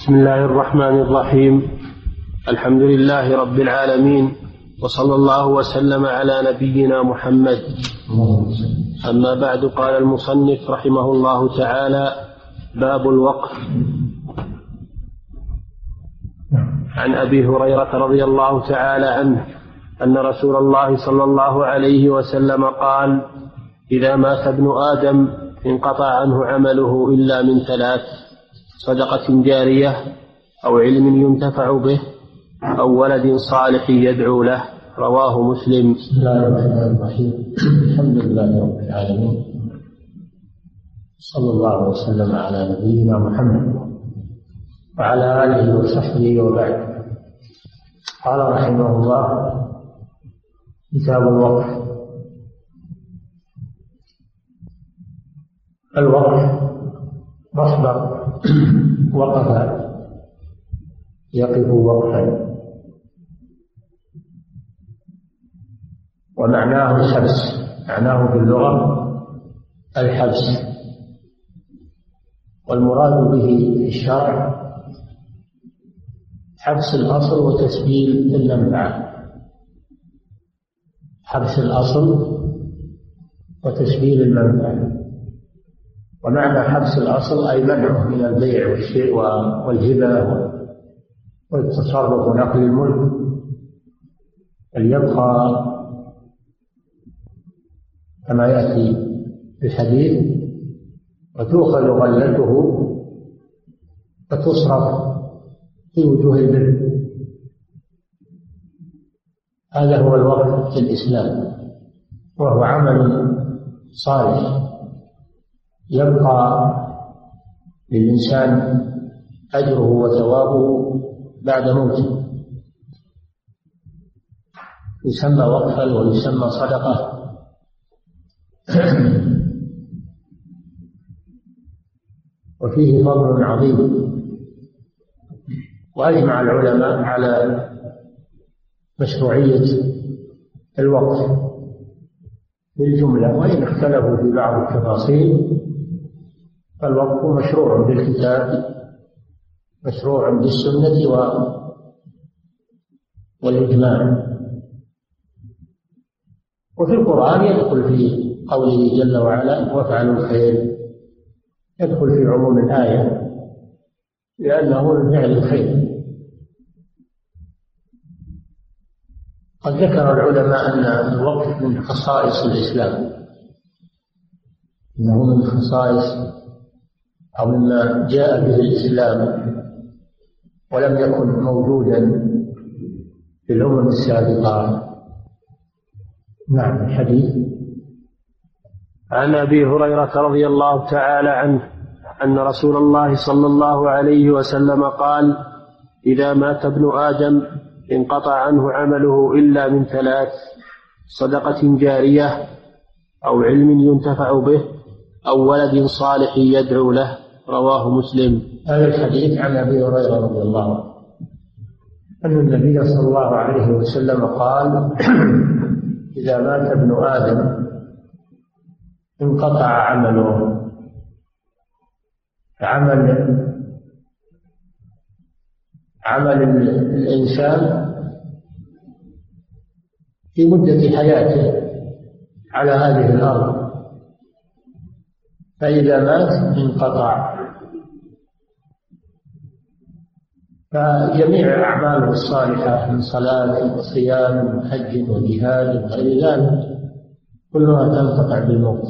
بسم الله الرحمن الرحيم. الحمد لله رب العالمين وصلى الله وسلم على نبينا محمد. أما بعد قال المصنف رحمه الله تعالى باب الوقف. عن أبي هريرة رضي الله تعالى عنه أن رسول الله صلى الله عليه وسلم قال إذا مات ابن آدم انقطع عنه عمله إلا من ثلاث. صدقة جارية أو علم ينتفع به أو ولد صالح يدعو له. رواه مسلم. بسم الله الرحمن الرحيم. الحمد لله رب العالمين. صلى الله وسلم على نبينا محمد وعلى آله وصحبه وبعد. قال رحمه الله كتاب الوقف. الوقف مصدر وقف. يقف وقفا. ومعناه الحبس. معناه باللغة الحبس. والمراد به في الشرع حبس الأصل وتسبيل المنفعة حبس الأصل وتسبيل المنفعة ومعنى حبس الأصل أي منعه من البيع والشيء والهبة والتصرف ونقل الملك. فليبقى كما يأتي في الحديث وتؤخذ غلته فتصرف في وجوه البر. هذا هو الوقت في الإسلام وهو عمل صالح. يبقى للإنسان أجره وثوابه بعد موته. يسمى وقفا ويسمى صدقة. وفيه فضل عظيم. وأجمع العلماء على مشروعية الوقف بالجملة وإن اختلفوا في بعض التفاصيل فالوقف مشروع بالكتاب مشروع بالسنة و والإجماع. وفي القرآن يدخل في قوله جل وعلا وافعلوا الخير يدخل في عموم الآية لأنه من فعل الخير. قد ذكر العلماء أن الوقف من خصائص الإسلام. أنه من خصائص أو مما جاء به الإسلام ولم يكن موجودا في الأمم السابقة. نعم الحديث. عن أبي هريرة رضي الله تعالى عنه أن رسول الله صلى الله عليه وسلم قال إذا مات ابن آدم انقطع عنه عمله إلا من ثلاث صدقة جارية أو علم ينتفع به أو ولد صالح يدعو له. رواه مسلم. هذا الحديث عن أبي هريرة رضي الله عنه. أن النبي صلى الله عليه وسلم قال إذا مات ابن آدم انقطع عمله. عمل عمل الإنسان في مدة حياته على هذه الأرض. فإذا مات انقطع. فجميع أعماله الصالحة من صلاة وصيام وحج وجهاد وغير ذلك كلها تنقطع بالموت.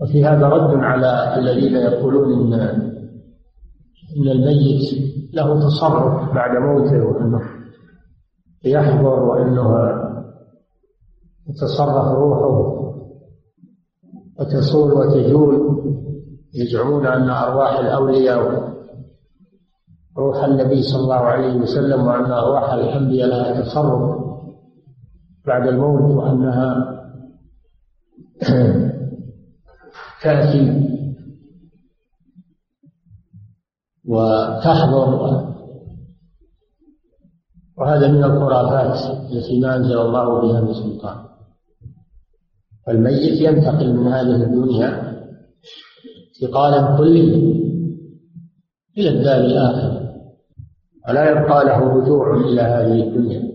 وفي هذا رد على الذين يقولون إن إن الميت له تصرف بعد موته وإنه يحضر وإنه يتصرف روحه وتصول وتجول. يزعمون أن أرواح الأولياء روح النبي صلى الله عليه وسلم وان ارواح الانبياء لها تصرف بعد الموت وأنها تأتي وتحضر. وهذا من الخرافات التي ما أنزل الله بها من سلطان. فالميت ينتقل من هذه الدنيا انتقالا كليا إلى الدار الآخرة ولا يبقى له رجوع إلى هذه الدنيا.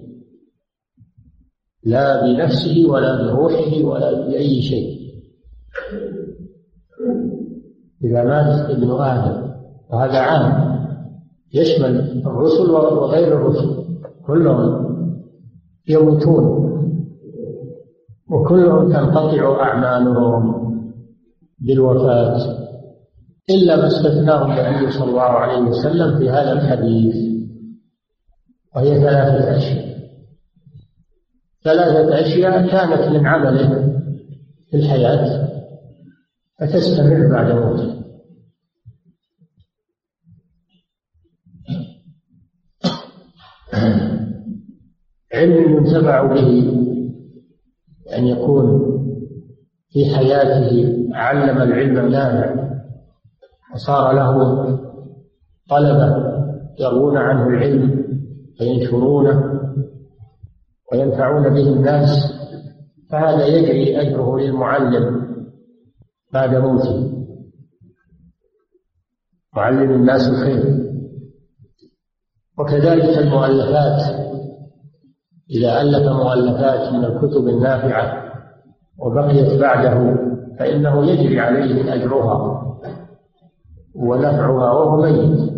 لا بنفسه ولا بروحه ولا بأي شيء. إذا مات ابن آدم وهذا عام يشمل الرسل وغير الرسل. كلهم يموتون وكلهم تنقطع أعمالهم بالوفاة. إلا ما استثناه النبي صلى الله عليه وسلم في هذا الحديث. وهي ثلاثة أشياء ثلاثة أشياء كانت من عمله في الحياة فتستمر بعد موته. علم ينتفع به أن يكون في حياته علم العلم النافع وصار له طلبة يروون عنه العلم فينشرونه وينفعون به الناس فهذا يجري أجره للمعلم بعد موته. معلم الناس الخير. وكذلك المؤلفات. إذا ألف مؤلفات من الكتب النافعة وبقيت بعده فإنه يجري عليه أجرها ونفعها وهو ميت.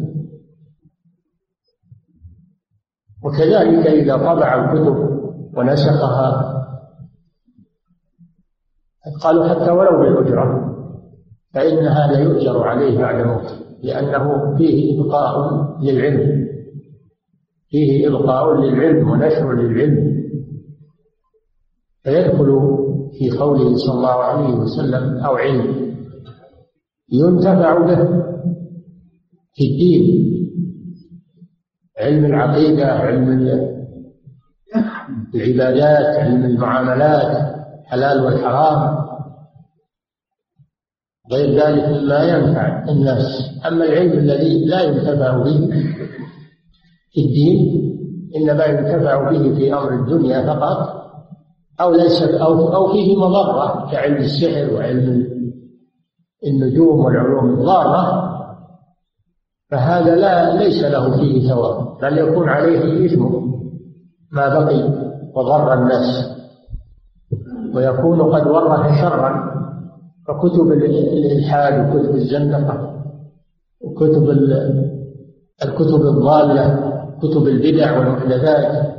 وكذلك إذا طبع الكتب ونسخها قالوا حتى ولو بالأجرة فإن هذا يؤجر عليه بعد موته لأنه فيه إبقاء للعلم. فيه إبقاء للعلم ونشر للعلم. فيدخل في قوله صلى الله عليه وسلم أو علم. ينتفع به في الدين. علم العقيدة علم العبادات علم المعاملات حلال والحرام. غير ذلك مما ينفع الناس. أما العلم الذي لا ينتفع به في الدين إنما ينتفع به في أمر الدنيا فقط أو ليس أو أو فيه مضرة كعلم السحر وعلم النجوم والعلوم الضارة فهذا لا ليس له فيه ثواب. بل يكون عليه إثم ما بقي وضر الناس ويكون قد ورث شرا فكتب الإلحاد وكتب الزندقة وكتب الكتب الضالة كتب البدع والمحدثات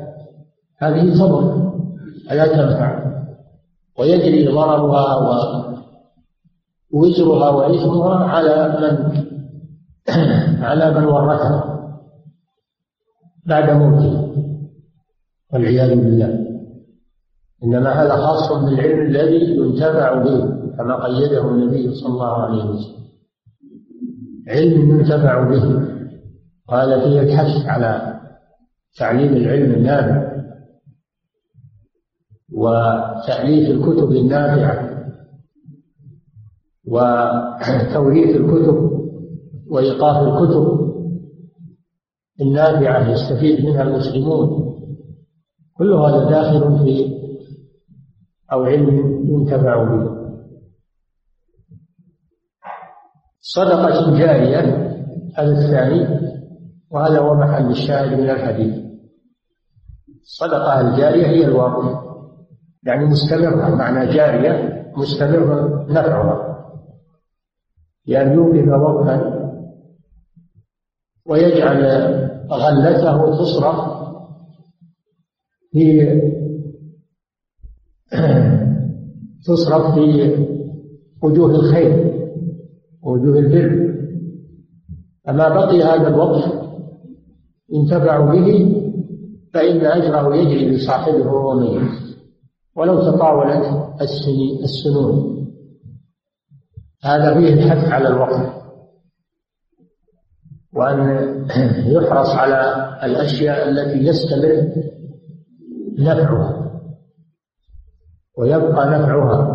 هذه تضر لا تنفع. ويجري ضررها ووزرها وإثمها على من على من ورثها. بعد موته. والعياذ بالله. إنما هذا خاص بالعلم الذي ينتفع به كما قيده النبي صلى الله عليه وسلم. علم ينتفع به. قال فيه الحث على تعليم العلم النافع. وتأليف الكتب النافعة. وتوريث الكتب. وإيقاف الكتب. النافعة يستفيد منها المسلمون. كل هذا داخل في أو علم ينتفع به. صدقة جارية هذا الثاني وهذا هو محل الشاهد من الحديث. الصدقة الجارية هي الواقع. يعني مستمرة معنى جارية مستمر نفعها. يعني يوقف وقتا ويجعل غلته تصرف في تصرف في وجوه الخير ووجوه البر. فما بقي هذا الوقت ينتفع به فإن أجره يجري لصاحبه ميت. ولو تطاولت السنون. هذا فيه الحث على الوقت. وأن يحرص على الأشياء التي يستمر نفعها ويبقى نفعها.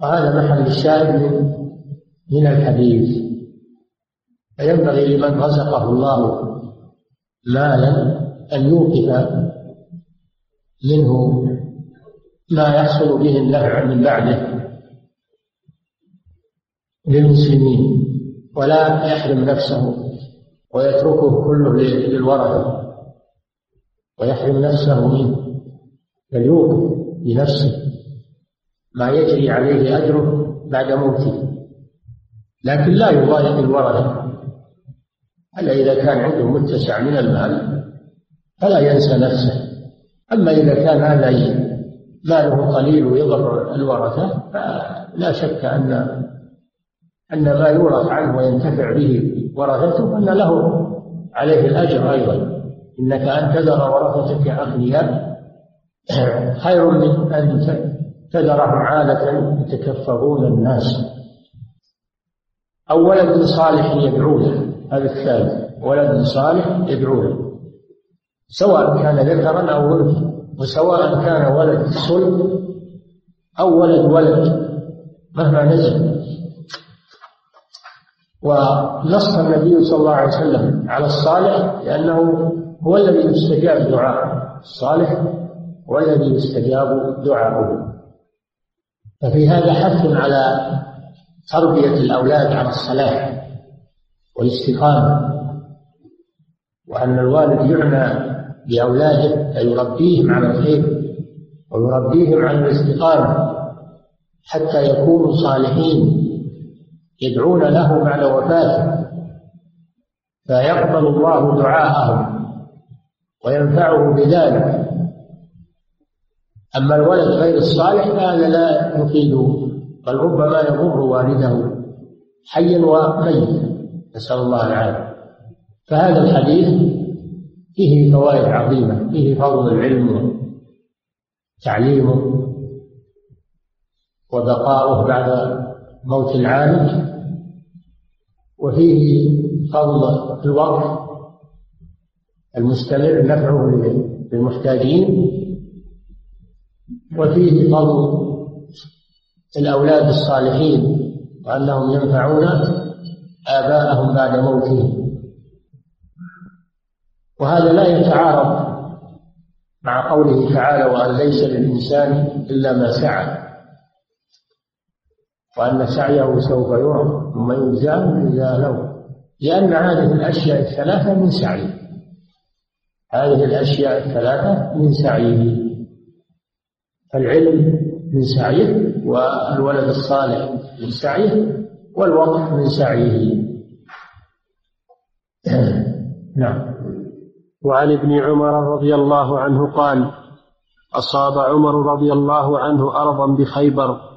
وهذا محل الشاهد من الحديث. فينبغي لمن رزقه الله مالا أن يوقف منه ما يحصل به النفع من بعده للمسلمين ولا يحرم نفسه ويتركه كله للورثة ويحرم نفسه منه. بل يوقف لنفسه ما يجري عليه أجره بعد موته. لكن لا يضايق الورثة ألا إذا كان عنده متسع من المال فلا ينسى نفسه. أما إذا كان هذا ماله قليل ويضر الورثة فلا شك أن أن ما يورث عنه وينتفع به ورثته أن له عليه الأجر أيضا. إنك أن تذر ورثتك أغنياء خير من أن تذرهم عالة يتكفرون الناس. أو ولد صالح يدعو له هذا الثالث ولد صالح يدعو له سواء كان ذكرا أو أنثى وسواء كان ولد صلب أو ولد ولد مهما نزل. ونص النبي صلى الله عليه وسلم على الصالح لأنه هو الذي يستجاب دعاءه الصالح هو الذي يستجاب دعاؤه. ففي هذا حث على تربية الأولاد على الصلاح والاستقامة وأن الوالد يعنى بأولاده فيربيهم على الخير ويربيهم على الاستقامة حتى يكونوا صالحين. يدعون له بعد وفاته فيقبل الله دعاءهم وينفعه بذلك. أما الولد غير الصالح فهذا لا يفيده بل ربما يضر والده حيا وميتا نسأل الله العافية. فهذا الحديث فيه فوائد عظيمة فيه فضل العلم وتعليمه وبقاؤه بعد موت العالم وفيه فضل الوقت المستمر نفعه للمحتاجين وفيه فضل الأولاد الصالحين وأنهم ينفعون آباءهم بعد موتهم. وهذا لا يتعارض مع قوله تعالى وأن ليس للإنسان إلا ما سعى وأن سعيه سوف يرى ثم يجزاه جزاء له. لأن هذه الأشياء الثلاثة من سعيه. هذه الأشياء الثلاثة من سعيه. العلم من سعيه والولد الصالح من سعيه والوقت من سعيه. نعم. وعن ابن عمر رضي الله عنه قال أصاب عمر رضي الله عنه أرضا بخيبر.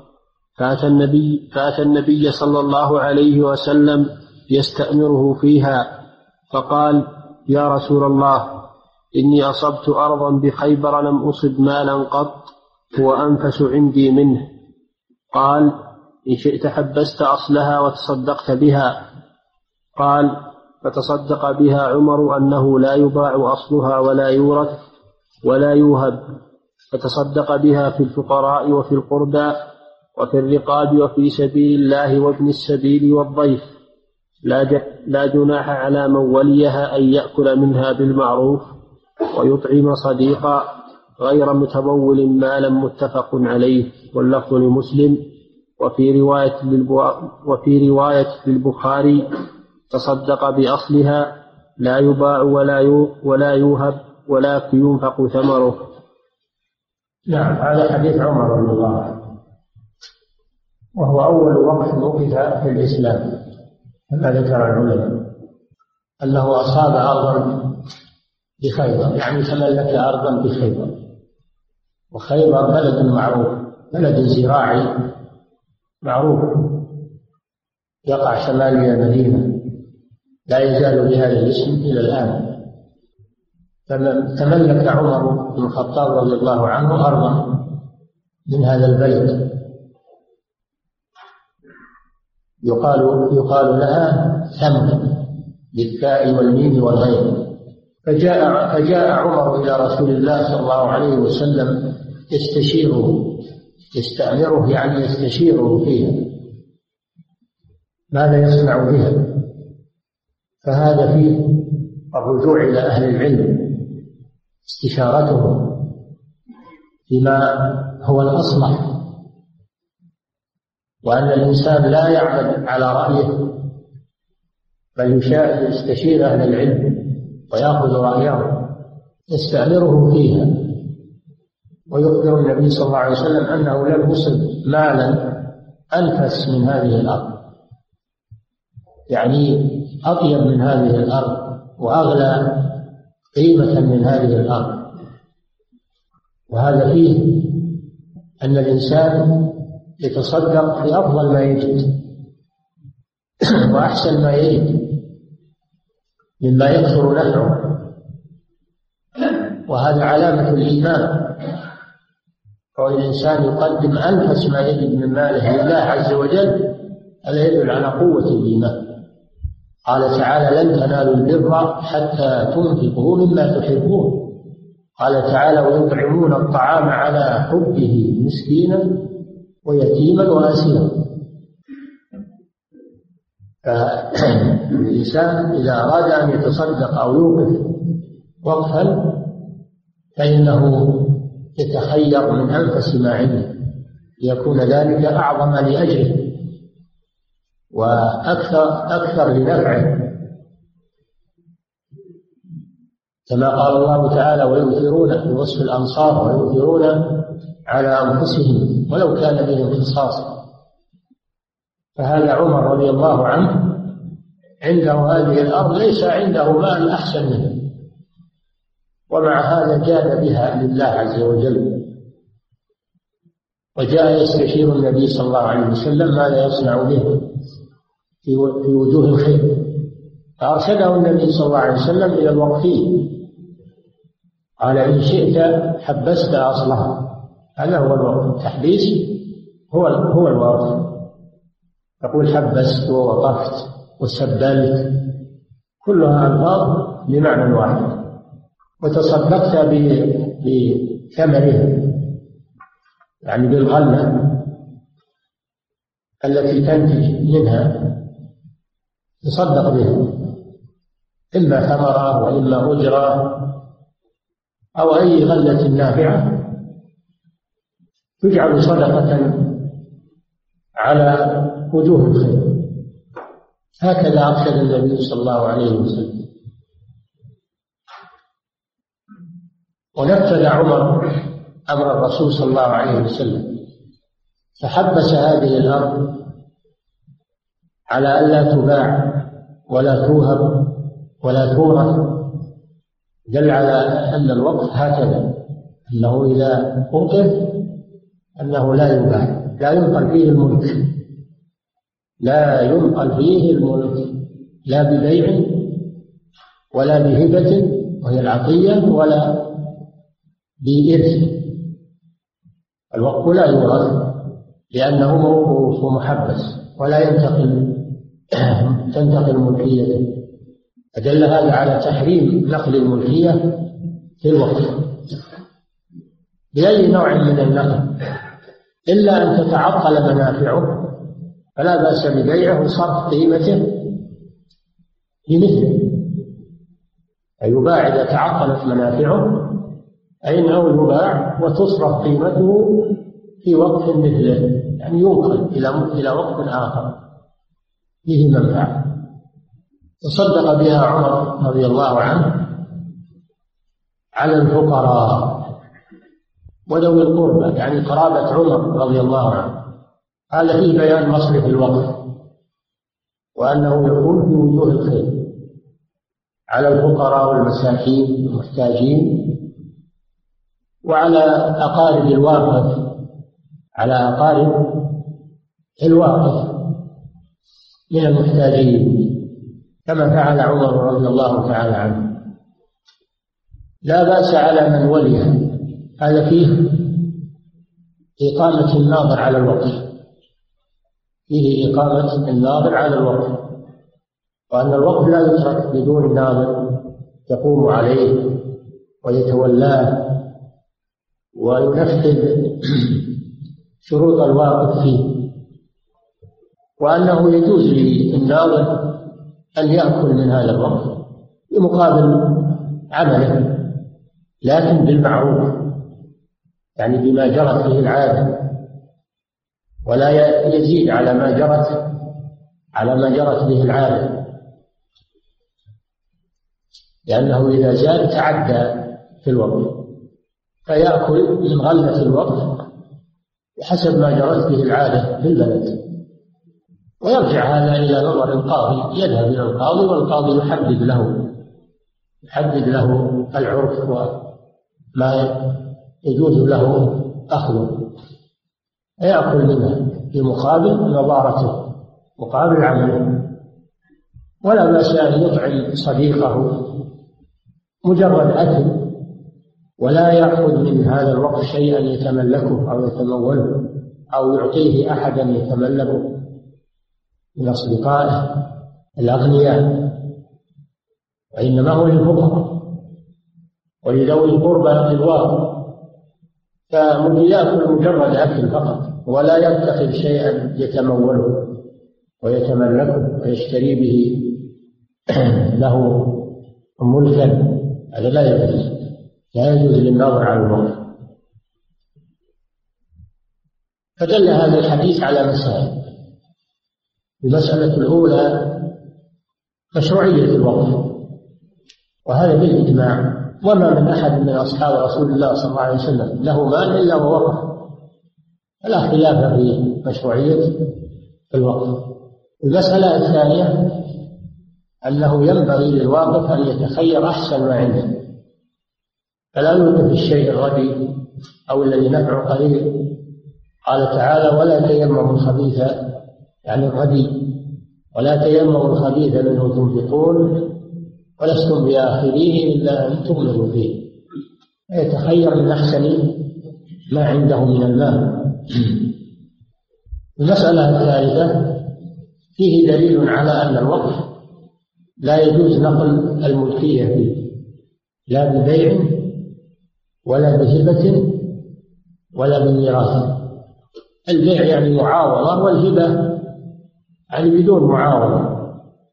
فأتى النبي فأتى النبي صلى الله عليه وسلم يستأمره فيها فقال يا رسول الله إني أصبت أرضا بخيبر لم أصب مالا قط هو أنفس عندي منه. قال إن شئت حبست أصلها وتصدقت بها. قال فتصدق بها عمر أنه لا يباع أصلها ولا يورث ولا يوهب فتصدق بها في الفقراء وفي القربى وفي الرقاب وفي سبيل الله وابن السبيل والضيف. لا, جناح على من وليها أن يأكل منها بالمعروف ويطعم صديقا غير متبول مالا متفق عليه. واللفظ لمسلم. وفي رواية وفي رواية للبخاري تصدق بأصلها لا يباع ولا ولا يوهب ولكن ينفق ثمره. نعم هذا حديث عمر رضي الله عنه. وهو أول وقت وقف في الإسلام كما ذكر العلماء. أنه أصاب أرضا بخيبر يعني تملك أرضا بخيبر. وخيبر بلد معروف بلد زراعي معروف. يقع شمال المدينة لا يزال بهذا الاسم إلى الآن. تملك عمر بن الخطاب رضي الله عنه أرضا من هذا البلد. يقال يقال لها ثمن بالتاء والميم والغين. فجاء فجاء عمر إلى رسول الله صلى الله عليه وسلم يستشيره يستأمره يعني يستشيره فيها. ماذا يصنع بها؟ فهذا فيه الرجوع إلى أهل العلم استشارتهم فيما هو الأصلح وأن الإنسان لا يعمل على رأيه بل يستشير أهل العلم ويأخذ رأيهم يستأمره فيها. ويخبر النبي صلى الله عليه وسلم أنه لم يصب مالا أنفس من هذه الأرض. يعني أطيب من هذه الأرض وأغلى قيمة من هذه الأرض. وهذا فيه أن الإنسان يتصدق بأفضل ما يجد وأحسن ما يجد مما يكثر نفعه وهذا علامة الإيمان. كون الإنسان يقدم أنفس ما يجد من ماله لله عز وجل هذا يدل على قوة الإيمان. قال تعالى لن تنالوا البر حتى تنفقوا مما تحبون قال تعالى ويطعمون الطعام على حبه مسكينا ويتيما واسيرا فالإنسان إذا أراد أن يتصدق أو يوقف وقفا فإنه يتخير من أنفس ما عنده ليكون ذلك أعظم لأجره وأكثر أكثر لنفعه. كما قال الله تعالى ويؤثرون في وصف الأنصار ويؤثرون على أنفسهم ولو كان بهم خصاصة فهذا عمر رضي الله عنه عنده هذه الأرض ليس عنده مال أحسن منه ومع هذا جاد بها لله عز وجل. وجاء يستشير النبي صلى الله عليه وسلم ماذا يصنع به في وجوه الخير. فأرشده النبي صلى الله عليه وسلم إلى الوقفين قال إن شئت حبست أصلها. هذا هو الوقف التحبيس هو هو الوقف تقول حبست ووقفت وسبلت. كلها ألفاظ بمعنى واحد. وتصدقت بثمره يعني بالغلة التي تنتج منها تصدق بها. إما ثمرة وإما أجرة أو أي غلة نافعة. تجعل صدقة على وجوه الخير. هكذا أرشد النبي صلى الله عليه وسلم. ونفذ عمر أمر الرسول صلى الله عليه وسلم. فحبس هذه الأرض على ألا تباع ولا توهب ولا تورث دل على أن الوقف هكذا أنه إذا وقف أنه لا يباع لا ينقل فيه الملك. لا ينقل فيه الملك. لا ببيع ولا بهبة وهي العطية ولا بإرث. الوقف لا يورث لأنه موقوف ومحبس ولا ينتقل تنتقل ملكيته فدل هذا على تحريم نقل الملكية في الوقف بأي نوع من النقل؟ إلا أن تتعطل منافعه فلا بأس ببيعه وصرف قيمته بمثله فيباع إذا تعطلت منافعه أي أنه يباع وتصرف قيمته في وقت مثله يعني ينقل إلى إلى وقت آخر. فيه منفعة. تصدق بها عمر رضي الله عنه على الفقراء. وذوي القربى يعني قرابة عمر رضي الله عنه. هذا فيه بيان مصرف الوقف وأنه يكون في وجوه الخير. على الفقراء والمساكين المحتاجين وعلى أقارب الواقف على أقارب الواقف من المحتاجين كما فعل عمر رضي الله تعالى عنه. لا بأس على من ولي. هذا فيه إقامة الناظر على الوقف فيه إقامة الناظر على الوقف وأن الوقف لا يترك بدون ناظر يقوم عليه ويتولاه وينفذ شروط الواقف فيه. وأنه يجوز للناظر أن يأكل من هذا الوقف بمقابل عمله لكن بالمعروف. يعني بما جرت به العادة. ولا يزيد على ما جرت على ما جرت به العادة. لأنه إذا زاد تعدى في الوقت. فيأكل من غلة الوقت بحسب ما جرت به العادة في البلد. ويرجع هذا إلى نظر القاضي. يذهب إلى القاضي والقاضي يحدد له يحدد له العرف وما يجوز له أخذه. فيأكل منها في مقابل نظارته مقابل عمله. ولا بأس أن يطعم صديقه مجرد أكل ولا يأخذ من هذا الوقت شيئا يتملكه أو يتموله أو يعطيه أحدا يتملكه من أصدقائه الأغنياء. وإنما هو للفقراء. ولذوي القربى الواقع فيأكل مجرد أكل فقط ولا يتخذ شيئا يتموله ويتملكه ويشتري به له ملكا هذا لا يجوز لا يجوز للناظر على الوقت فدل هذا الحديث على مسائل. المسألة الأولى مشروعية الوقف وهذا بالإجماع. وما من أحد من أصحاب رسول الله صلى الله عليه وسلم له مال إلا ووقف فلا خلاف في مشروعية الوقف. المسألة الثانية أنه ينبغي للواقف أن يتخير أحسن ما عنده. فلا يوقف الشيء الردي أو الذي نفعه قليل. قال تعالى ولا تيمموا الخبيث يعني الردي ولا تيمموا الخبيث منه تنفقون ولستم بآخريه إلا أن تغمضوا فيه يتخير من أحسن ما عنده من المال المسألة الثالثة فيه دليل على أن الوقف لا يجوز نقل الملكية فيه لا ببيع ولا بهبة ولا بميراث. البيع يعني معاوضة والهبة يعني بدون معاوضة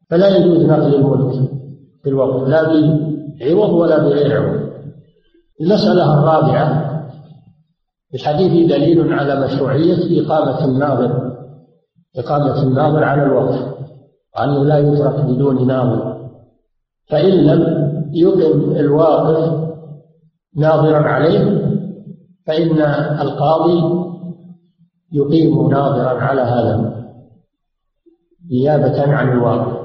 فلا يجوز نقل الملك. في الوقف لا بعوض ولا بغير عوض. المسألة الرابعة الحديث دليل على مشروعية إقامة الناظر. إقامة الناظر على الوقف وأنه لا يترك بدون ناظر. فإن لم يقم الواقف ناظرا عليه فإن القاضي يقيم ناظرا على هذا نيابة عن الواقع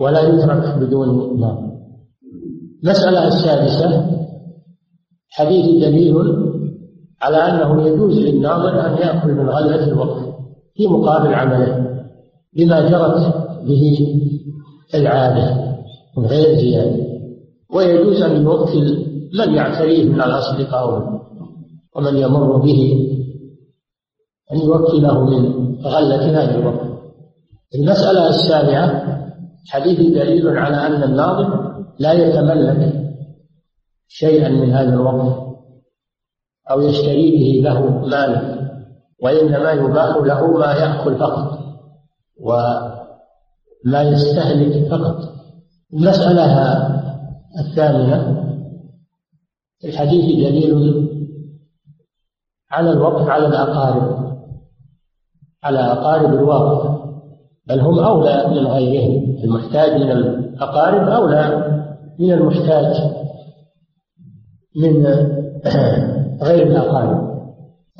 ولا يترك بدون ناظر المسألة السادسة حديث دليل على أنه يجوز للناظر أن يأكل من غلة الوقف في مقابل عمله بما جرت به العادة من غير زيادة. ويجوز أن يوكل من يعتريه من الأصدقاء ومن يمر به أن يوكله من غلة هذا الوقت. المسألة السابعة حديث دليل على أن الناظر لا يتملك شيئا من هذا الوقت أو يشتري به له مالا وإنما يباح له ما يأكل فقط وما يستهلك فقط. المسألة الثامنة في الحديث دليل على الوقف على الأقارب على أقارب الواقف بل هم أولى من غيرهم. المحتاج من الأقارب أولى من المحتاج من غير الأقارب.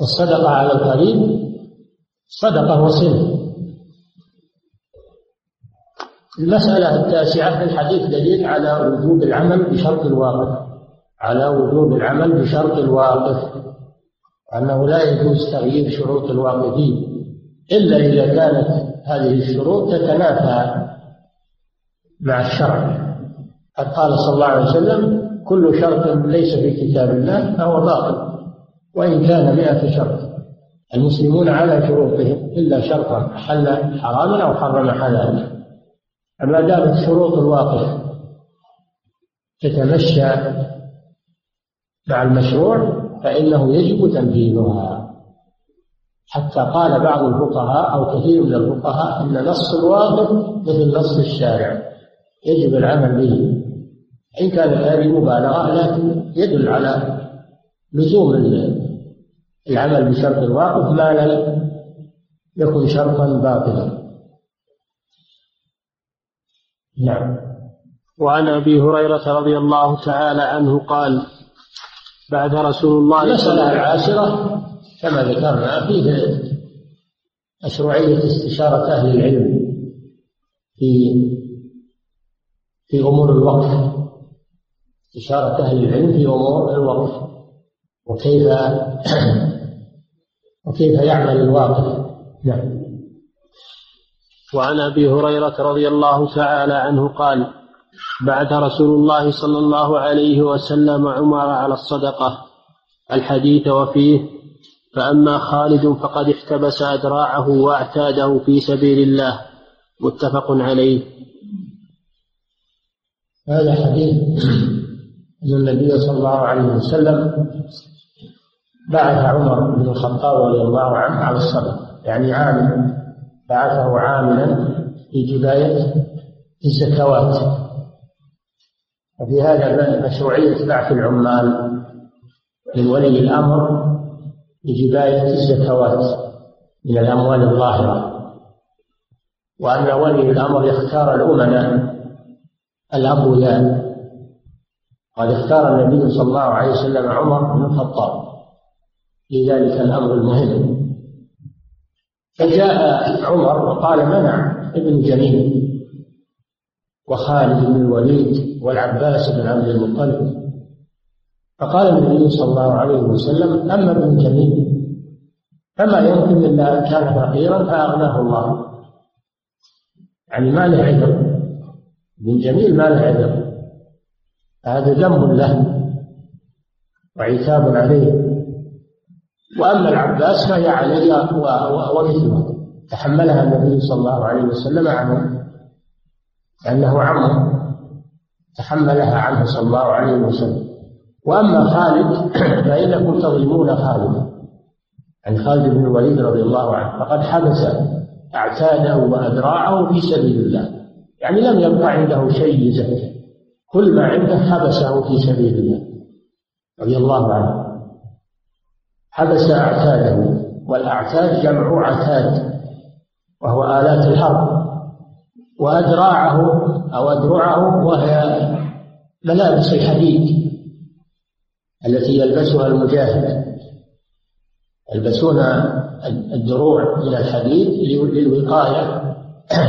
الصدقة على القريب صدقة وصلة. المسألة التاسعة في الحديث دليل على وجوب العمل بشرط الواقف. على وجوب العمل بشرط الواقف. أنه لا يجوز تغيير شروط الواقفين إلا إذا كانت هذه الشروط تتنافى مع الشرع. قد قال صلى الله عليه وسلم كل شرط ليس في كتاب الله فهو باطل وإن كان مئة شرط. المسلمون على شروطهم إلا شرطا حل حراما أو حرم حلالا أما دامت شروط الواقع تتمشى مع المشروع فإنه يجب تنفيذها. حتى قال بعض الفقهاء أو كثير من الفقهاء أن نص الواقف مثل نص الشارع. يجب العمل به. إن كانت هذه مبالغة لكن يدل على لزوم العمل بشرط الواقف ما لم يكن شرطا باطلا. نعم. وعن أبي هريرة رضي الله تعالى عنه قال بعث رسول الله المسألة العاشرة كما ذكرنا فيه مشروعية استشارة أهل العلم في في أمور الوقف. استشارة أهل العلم في أمور الوقف. وكيف وكيف يعمل الواقف. نعم. وعن أبي هريرة رضي الله تعالى عنه قال بعث رسول الله صلى الله عليه وسلم عمر على الصدقة. الحديث وفيه فأما خالد فقد احتبس أدراعه واعتاده في سبيل الله. متفق عليه. هذا حديث أن النبي صلى الله عليه وسلم بعث عمر بن الخطاب رضي الله عنه على الصدقة يعني عامل بعثه عاملا في جباية الزكوات وفي هذا مشروعية بعث العمال من ولي الأمر لجباية الزكوات من الأموال الظاهرة وأن ولي الأمر يختار الأمناء الأقوياء. قد اختار النبي صلى الله عليه وسلم عمر بن الخطاب لذلك الأمر المهم. فجاء عمر وقال منع ابن جميل وخالد بن الوليد والعباس بن عبد المطلب فقال النبي صلى الله عليه وسلم أما ابن جميل فما يمكن إلا أن كان فقيرا فأغناه الله. يعني ما له عذر. ابن جميل ما له عذر. هذا ذنب له وعتاب عليه. وأما العباس فهي علي ومثله. تحملها النبي صلى الله عليه وسلم عنه لأنه عمه. تحملها عنه صلى الله عليه وسلم. وأما خالد فإنكم تظلمون خالد. عن خالد بن الوليد رضي الله عنه فقد حبس أعتاده وأذراعه في سبيل الله. يعني لم يبقى عنده شيء يزكي كل ما عنده حبسه في سبيل الله. رضي الله عنه. حبس أعتاده والأعتاد جمع عتاد وهو آلات الحرب. وأدراعه أو أدرعه وهي ملابس الحديد. التي يلبسها المجاهد. يلبسون الدروع من الحديد للوقاية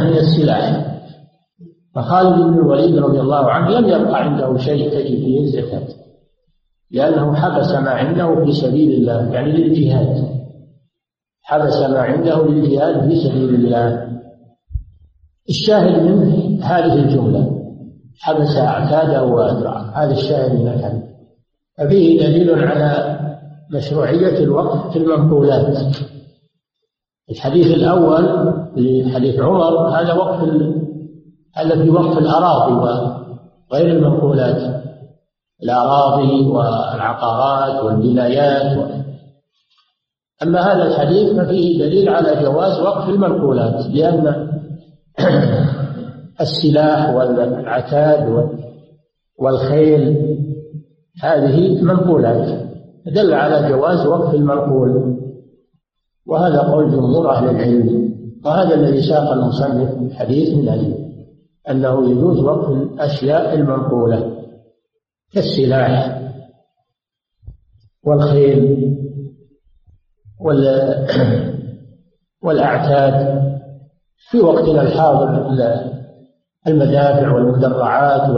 من السلاح. فخالد بن الوليد رضي الله عنه لم يبقى عنده شيء تجد فيه الزكاة لأنه حبس ما عنده في سبيل الله يعني للجهاد. حبس ما عنده للجهاد في سبيل الله. الشاهد منه هذه الجملة حبس أعتاده وأدرعه. هذا الشاهد من الحديث. ففيه دليل على مشروعية الوقف في المنقولات الحديث الأول لحديث عمر هذا وقف هذا في وقف الأراضي وغير المنقولات الأراضي والعقارات والولايات. أما هذا الحديث ففيه دليل على جواز وقف المنقولات لأن السلاح والعتاد والخيل هذه منقولات دل على جواز وقف المنقول وهذا قول جمهور أهل العلم. وهذا الذي ساق المصنف الحديث من أجله أنه يجوز وقف الأشياء المنقولة كالسلاح والخيل والأعتاد. في وقتنا الحاضر المدافع والمدرعات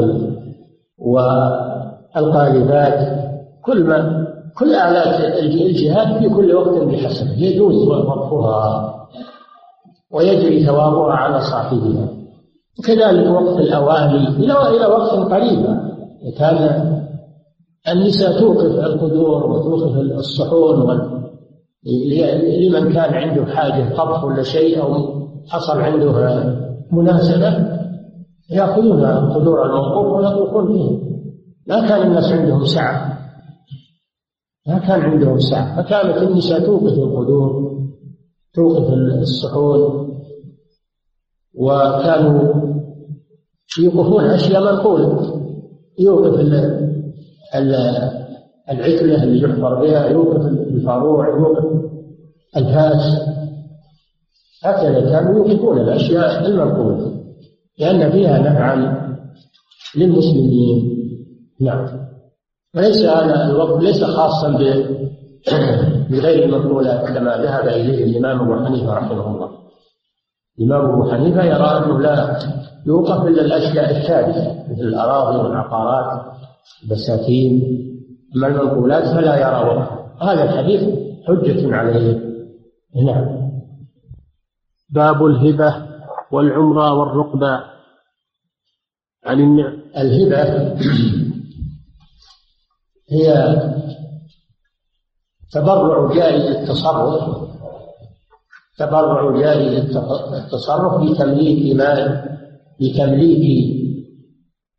والقاذفات كل ما كل آلات الجهاد في كل وقت بحسب يجوز وقفها ويجري ثوابها على صاحبها. وكذلك وقت الأواني إلى إلى وقت قريب. كان النساء توقف القدور وتوقف الصحون لمن كان عنده حاجة طبخ ولا شيء أو حصل عنده مناسبة يأخذون قدور الموقوف ويطوفون فيه ما كان الناس عندهم سعة. ما كان عندهم سعة. فكانت النساء توقف القدور توقف الصحون وكانوا يوقفون أشياء منقولة يوقف العتلة اللي يحفر بها يوقف الفاروع يوقف الفاس هكذا كانوا يوقفون الأشياء المنقولة لأن فيها نفعا للمسلمين. نعم. وليس هذا الوقف ليس خاصا بغير المنقولات كما ذهب إليه الإمام أبو حنيفة رحمه الله. الإمام أبو حنيفة يرى أنه لا يوقف إلا الأشياء الثابتة مثل الأراضي والعقارات البساتين. أما المنقولات فلا يرى وقف هذا الحديث حجة عليه. نعم. باب الهبة والعمرة والرقبة. عن الهبة هي تبرع جائز التصرف تبرع جائز التصرف بتمليك مال بتمليك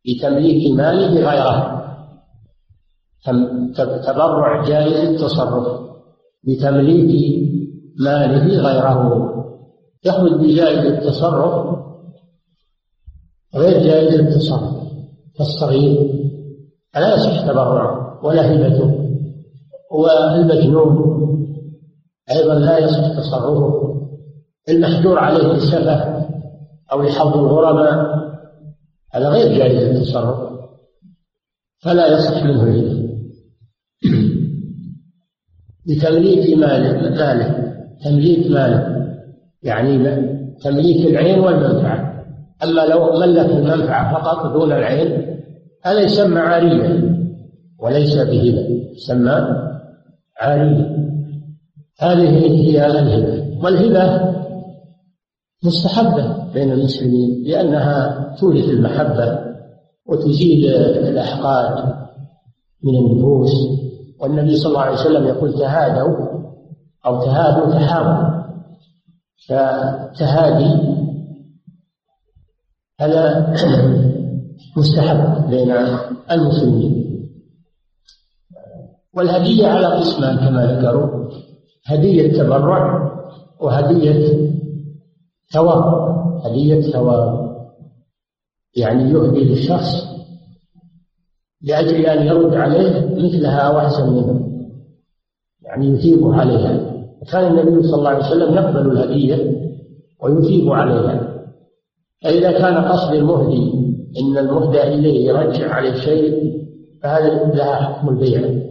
بتمليك ماله غيره تبرع جائز التصرف بتمليك ماله غيره يخرج بجائز التصرف غير جائز التصرف كالصغير فلا يصح تبرعه؟ ولا هبته والمجنون أيضا لا يصح تصرفه. المحجور عليه السفة أو لحظ الغرباء هذا غير جائز التصرف فلا يصح منه الهبة بتمليك ماله ماله تمليك ماله. يعني تمليك العين والمنفعة. أما لو ملك المنفعة فقط دون العين هذا يسمى عارية. وليس بهبة يسمى عارية هذه هي الهبة. والهبة مستحبة بين المسلمين لأنها تورث المحبة وتزيل الأحقاد من النفوس. والنبي صلى الله عليه وسلم يقول تهادوا أو تهادوا تحابوا فتهادي هذا مستحب بين المسلمين. والهدية على قسمان كما ذكروا. هدية تبرع وهدية ثواب. هدية ثواب. يعني يهدي للشخص لأجل أن يرد عليه مثلها أو أحسن منها يعني يثيب عليها. وكان النبي صلى الله عليه وسلم يقبل الهدية ويثيب عليها. فإذا كان قصد المهدي إن المهدى إليه يرجع عليه شيء فهذا لها حكم البيع.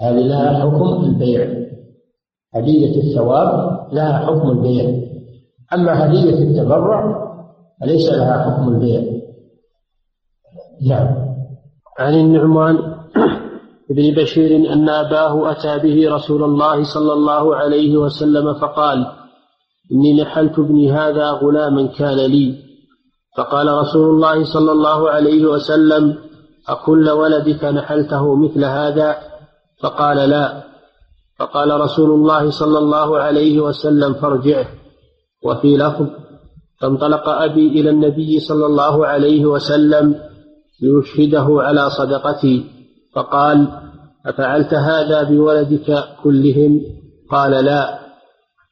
هذه لها حكم البيع. هدية الثواب لها حكم البيع. أما هدية التبرع فليس لها حكم البيع. نعم. عن النعمان بن بشير أن أباه أتى به رسول الله صلى الله عليه وسلم فقال إني نحلت ابني هذا غلاما كان لي. فقال رسول الله صلى الله عليه وسلم أكل ولدك نحلته مثل هذا؟ فقال لا. فقال رسول الله صلى الله عليه وسلم فارجعه. وفي لفظ فانطلق أبي إلى النبي صلى الله عليه وسلم ليشهده على صدقتي. فقال أفعلت هذا بولدك كلهم؟ قال لا.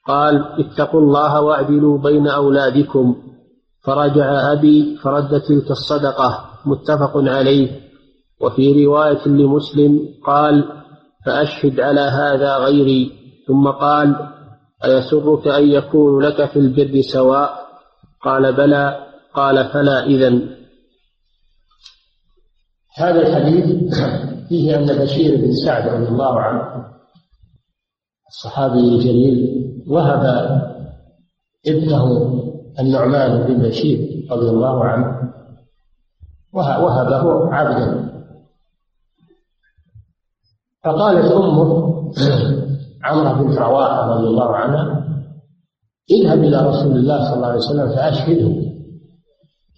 قال اتقوا الله واعدلوا بين أولادكم. فرجع أبي فرد تلك الصدقة. متفق عليه. وفي رواية لمسلم قال فأشهد على هذا غيري. ثم قال أيسرك أن يكون لك في البر سواء؟ قال بلى. قال فلا إذن. هذا الحديث فيه أن بشير بن سعد رضي الله عنه الصحابي الجليل وهب ابنه النعمان بن بشير رضي الله عنه وهبه عبدا. فقالت أمه عمرة بنت رواحة رضي الله عنها اذهب إلى رسول الله صلى الله عليه وسلم فأشهده.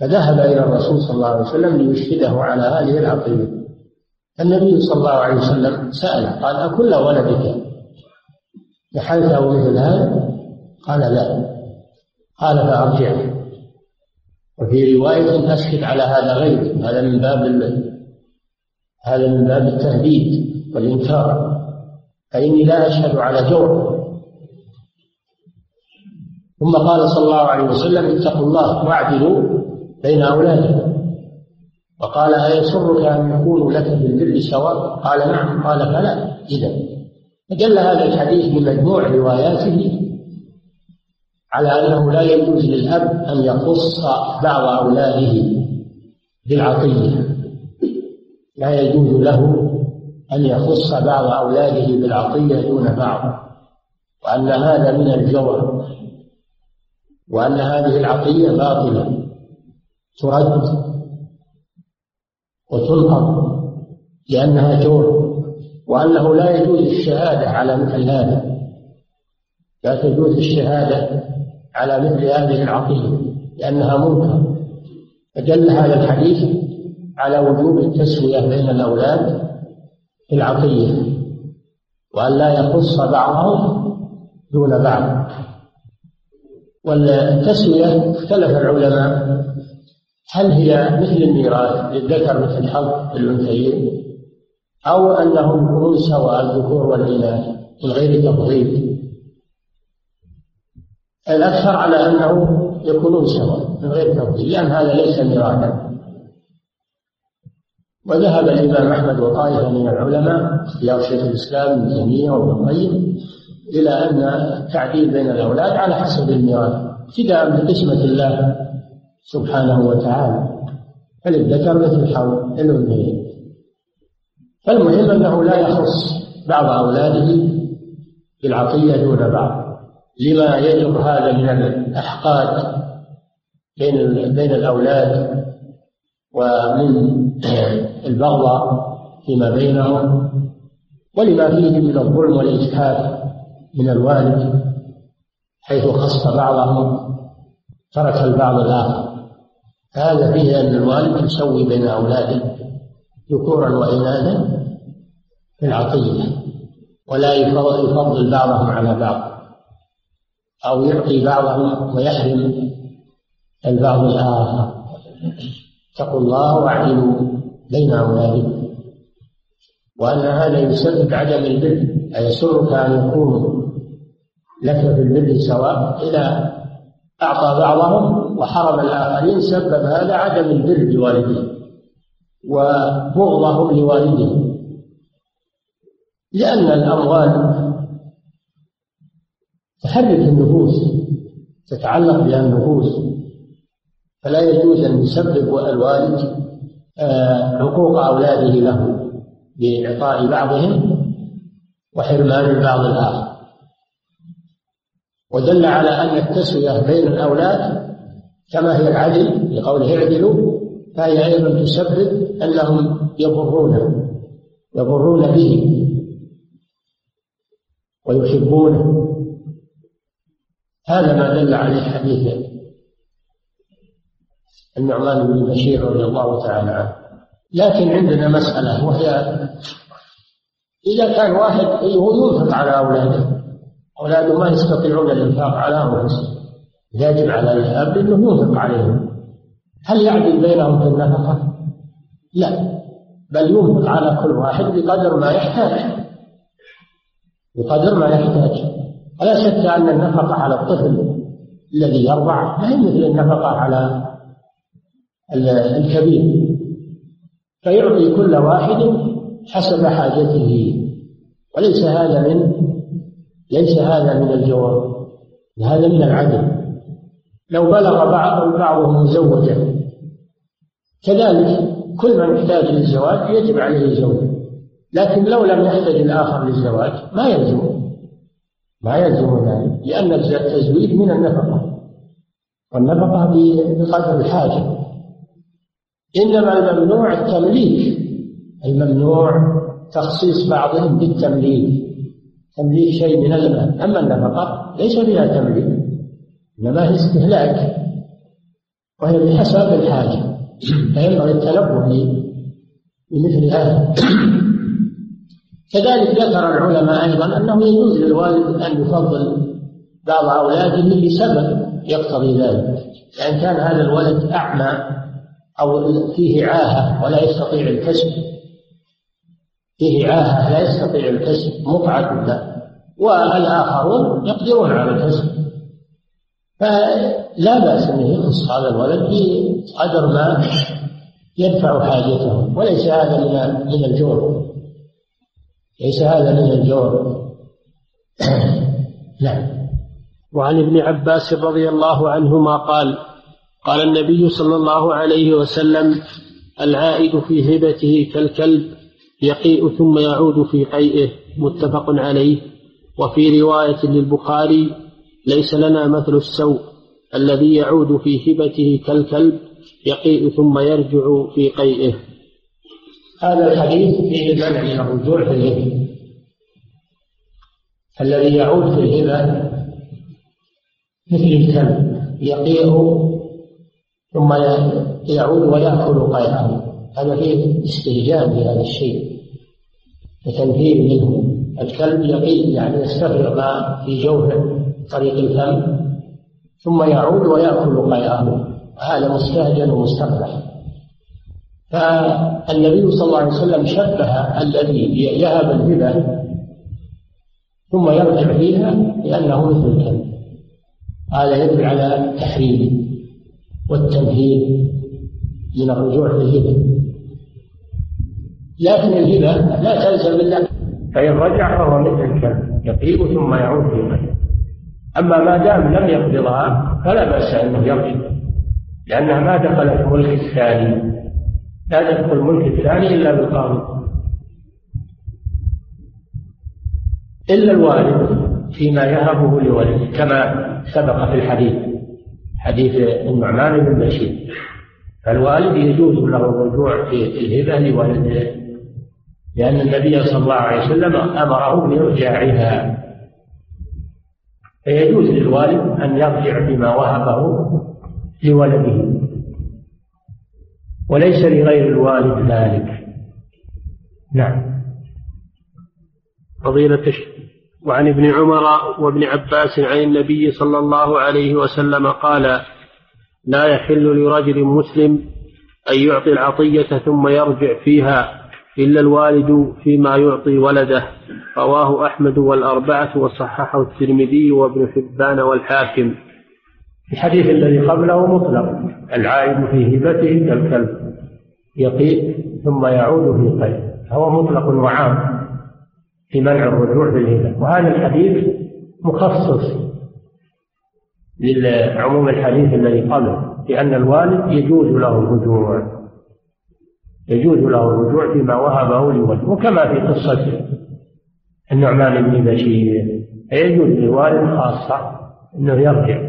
فذهب إلى الرسول صلى الله عليه وسلم ليشهده على هذه العقيدة النبي صلى الله عليه وسلم سأله قال أكل ولدك؟ نحلته مثل هذا؟ قال لا. قال فأرجعه وفي رواية أشهد على هذا غير هذا من باب هذا من باب التهديد والإنكار. فإني لا أشهد على جور. ثم قال صلى الله عليه وسلم اتقوا الله واعدلوا بين أولادكم. وقال أيسرك أن يكونوا لك بالبر سواء؟ قال نعم. قال فلا. إذا فدل هذا الحديث بمجموع رواياته على أنه لا يجوز للأب أن يخص بعض أولاده بالعطية. لا يجوز له أن يخص بعض أولاده بالعطية دون بعض وأن هذا من الجور وأن هذه العطية باطلة ترد وتنقض لأنها جور وأنه لا يجوز الشهادة على مثل هذا لا تجوز الشهادة على مثل هذه العقيدة لأنها منكر. فدل هذا الحديث على وجوب التسوية بين الأولاد في العقية وأن لا يخص بعضهم دون بعض. والتسوية اختلف العلماء هل هي مثل الميراث للذكر مثل حظ الأنثيين أو أنهم يكونون سواء الذكور والإناث من غير تفضيل. الأكثر على أنه يكونون سواء من غير تفضيل لأن هذا ليس ميراثا. وذهب الإمام أحمد وطائفة من العلماء اختيار شيخ الإسلام ابن تيمية وابن القيم إلى أن التعديل بين الأولاد على حسب الميراث ابتداء بقسمة الله سبحانه وتعالى فللذكر مثل حول الأنثيين فالمهم أنه لا يخص بعض أولاده بالعطية دون بعض لما يجر هذا من الأحقاد بين بين الأولاد ومن البغضاء فيما بينهم ولما فيه من الظلم والإجحاف من الوالد حيث خص بعضهم ترك البعض الآخر. هذا فيه أن الوالد يسوي بين أولاده ذكورا وإناثا في العطية ولا يفضل بعضهم على بعض أو يعطي بعضهم ويحرم البعض الآخر. اتقوا الله واعدلوا بين أولادكم. وأن هذا يسبب عدم البر أيسرك أن يكونوا لك في البر سواء إذا أعطى بعضهم وحرم الآخرين سبب هذا عدم البر لوالديه وبغضهم لوالديه. لأن الأموال تحرك النفوس تتعلق بها النفوس. فلا يجوز أن يسبب الوالد آه، حقوق أولاده له بإعطاء بعضهم وحرمان البعض الآخر. ودل على أن التسوية بين الأولاد كما هي العدل لقوله اعدلوا فهي أيضا تسبب أنهم يضرونه يضرون به ويحبونه. هذا ما دل عليه حديث النعمان بن بشير رضي الله تعالى عنه. لكن عندنا مسألة وهي إذا كان واحد هو ينفق على أولاده أولاده ما يستطيعون الإنفاق على أنفسهم. يجب على الأب أنه ينفق عليهم. هل يعدل بينهم في النفقة؟ لا. بل ينفق على كل واحد بقدر ما يحتاج. بقدر ما يحتاج. ولا شك أن النفقة على الطفل الذي يرضع لا هي مثل النفقة على الكبير فيعطي كل واحد حسب حاجته. وليس هذا من ليس هذا من الجواب هذا من العدل. لو بلغ بعض بعضهم مزوجا كذلك كل من يحتاج للزواج يجب عليه زوجه لكن لو لم يحتج الآخر للزواج ما يلزم ما يلزم ذلك لأن التزويج من النفقة. والنفقة بقدر الحاجة. إنما الممنوع التمليك. الممنوع تخصيص بعضهم بالتمليك. تمليك شيء من المال أما النفقة ليس فيها تمليك إنما هي استهلاك. وهي بحسب الحاجة. فينبغي التنبه بمثل هذا. كذلك ذكر العلماء أيضا أنه يجوز للوالد أن يفضل بعض أولاده لسبب يقتضي ذلك. يعني كان هذا الولد أعمى أو فيه عاهة ولا يستطيع الكسب. فيه عاهة لا يستطيع الكسب مقعد لا والآخرون يقدرون على الكسب. فلا بأس أن يخص هذا الولد بقدر ما يدفع حاجته وليس هذا من من الجور. ليس هذا من الجور. نعم. وعن ابن عباس رضي الله عنهما قال قال النبي صلى الله عليه وسلم العائد في هبته كالكلب يقيء ثم يعود في قيئه متفق عليه. وفي رواية للبخاري ليس لنا مثل السوء الذي يعود في هبته كالكلب يقيء ثم يرجع في قيئه. هذا الحديث فيه المنع من الرجوع في الهبة. الذي يعود في الهبة مثل الكلب يقيء ثم يعود ويأكل قيئه هذا فيه استهجان بهذا الشيء وتنفير منه. الكلب يقيء يعني يستفرغ في جوفه طريق الفم ثم يعود ويأكل قيئه هذا مستهجن ومستقبح فالنبي صلى الله عليه وسلم شبه الذي يهب الهبة ثم يرجع فيها لأنه مثل الكلب. هذا يدل على التحريم والتمهيد من الرجوع في الهبة لكن الهبة لا تلزم إلا فإن رجع فهو مثل الكلب يقيم ثم يعود في أما ما دام لم يقبضها فلا بأس أنه يرجع. لأنها ما دخلت ملك الثاني. لا تدخل ملك الثاني إلا بالقاضي. إلا الوالد فيما يهبه لولده كما سبق في الحديث. حديث النعمان بن بشير. فالوالد يجوز له الرجوع في الهبة لولده لأن النبي صلى الله عليه وسلم أمره بإرجاعها. فيجوز للوالد أن يرجع بما وهبه لولده. وليس لغير الوالد ذلك. نعم. فضيلة وعن ابن عمر وابن عباس عن النبي صلى الله عليه وسلم قال لا يحل لرجل مسلم أن يعطي العطية ثم يرجع فيها إلا الوالد فيما يعطي ولده. رواه أحمد والأربعة وصححه الترمذي وابن حبان والحاكم. الحديث الذي قبله مطلق العائد في هبته كالكلب يقيء ثم يعود في قيد. هو مطلق وعام. في منع الرجوع في الهبة وهذا الحديث مخصص لعموم الحديث الذي قبله لأن الوالد يجوز له الرجوع. يجوز له الرجوع فيما وهبه لولده وكما في قصة النعمان بن بشير. يجوز للوالد خاصة أنه يرجع.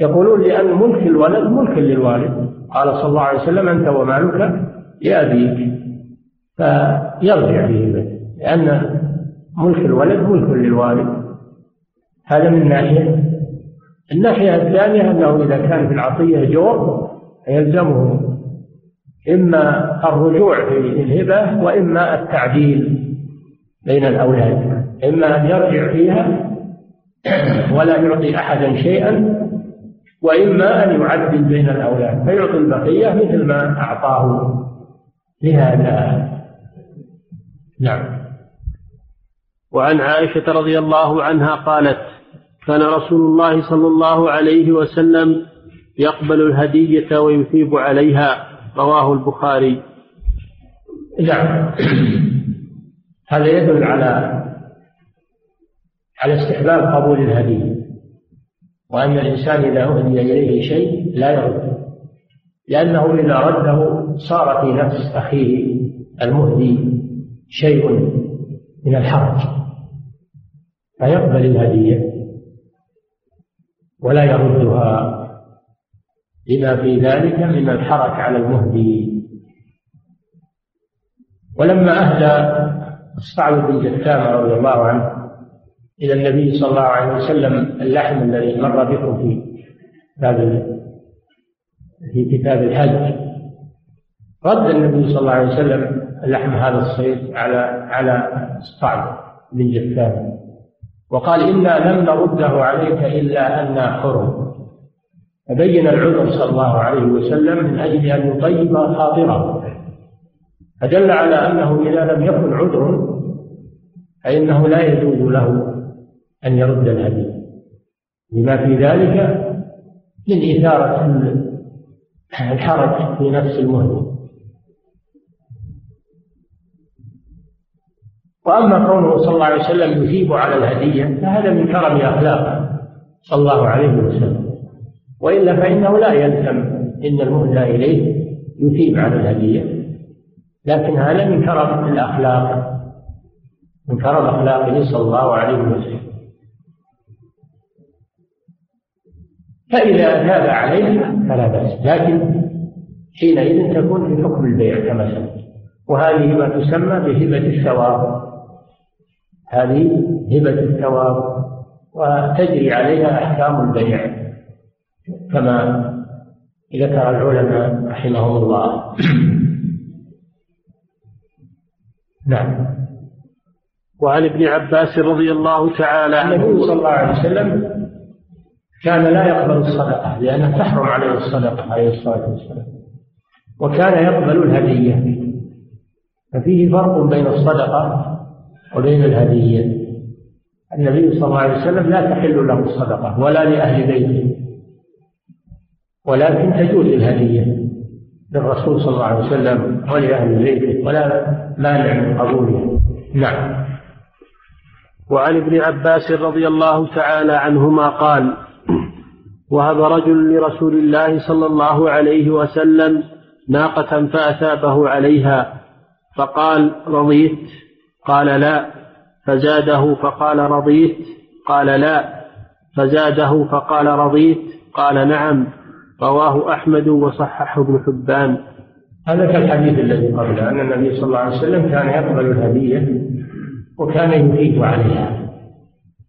يقولون لأن ملك الولد ملك للوالد. قال صلى الله عليه وسلم أنت ومالك لأبيك فيرجع به. لأن ملك الولد ملك للوالد. هذا من ناحية. الناحية الثانية أنه إذا كان في العطية جور يلزمه إما الرجوع في الهبة وإما التعديل بين الأولاد. إما أن يرجع فيها ولا يعطي أحدا شيئا وإما أن يعدل بين الأولاد. فيعطي البقية مثل ما أعطاه. لهذا. نعم. وعن عائشة رضي الله عنها قالت كان رسول الله صلى الله عليه وسلم يقبل الهدية ويثيب عليها. رواه البخاري. نعم. هذا يدل على على استحباب قبول الهدية وأن الإنسان إذا أهدي إليه شيء لا يرد لأنه إذا رده صار في نفس أخيه المهدي شيء من الحرج. فيقبل الهدية ولا يردها. لما في ذلك من الحرج على المهدي. ولما أهدى الصعب بن جثام رضي الله عنه إلى النبي صلى الله عليه وسلم اللحم الذي مر بكم في كتاب في كتاب الحج. رد النبي صلى الله عليه وسلم لحم هذا الصيد على على الصعب بن جثام وقال إنا لم نرده عليك إلا أنا حرم. فبين العذر صلى الله عليه وسلم من أجل أن يطيب خاطره. فدل على أنه إذا لم يكن عذر فإنه لا يجوز له أن يرد الهدي. لما في ذلك من إثارة الحرج في نفس المهدي وأما كونه صلى الله عليه وسلم يثيب على الهدية فهذا من كرم أخلاقه. صلى الله عليه وسلم. وإلا فإنه لا يلزم إن المهدى إليه يثيب على الهدية. لكن هذا من كرم الأخلاق. من كرم أخلاقه صلى الله عليه وسلم. فإذا تاب عليه فلا بأس. لكن حينئذ تكون في حكم البيع كما سمعت وهذه ما تسمى بهبة الثواب. هذه هبة الثواب وتجري عليها أحكام البيع كما ذكر العلماء رحمهم الله. نعم. وعن ابن عباس رضي الله تعالى عنه النبي صلى الله عليه وسلم كان لا يقبل الصدقة لأنها تحرم عليه الصدقة عليه الصلاة والسلام. وكان يقبل الهدية. ففيه فرق بين الصدقة وبين الهدية. النبي صلى الله عليه وسلم لا تحل له الصدقة ولا لأهل بيته ولكن تجوز الهدية للرسول صلى الله عليه وسلم ولأهل بيته ولا مانع من قبولها. نعم. وعن ابن عباس رضي الله تعالى عنهما قال وهب رجل لرسول الله صلى الله عليه وسلم ناقة فأثابه عليها فقال رضيت. قال لا فزاده فقال رضيت قال لا فزاده فقال رضيت قال نعم رواه أحمد وصححه ابن حبان. هذا كالحديث الذي قبله أن النبي صلى الله عليه وسلم كان يقبل الهدية وكان يفيد عليها.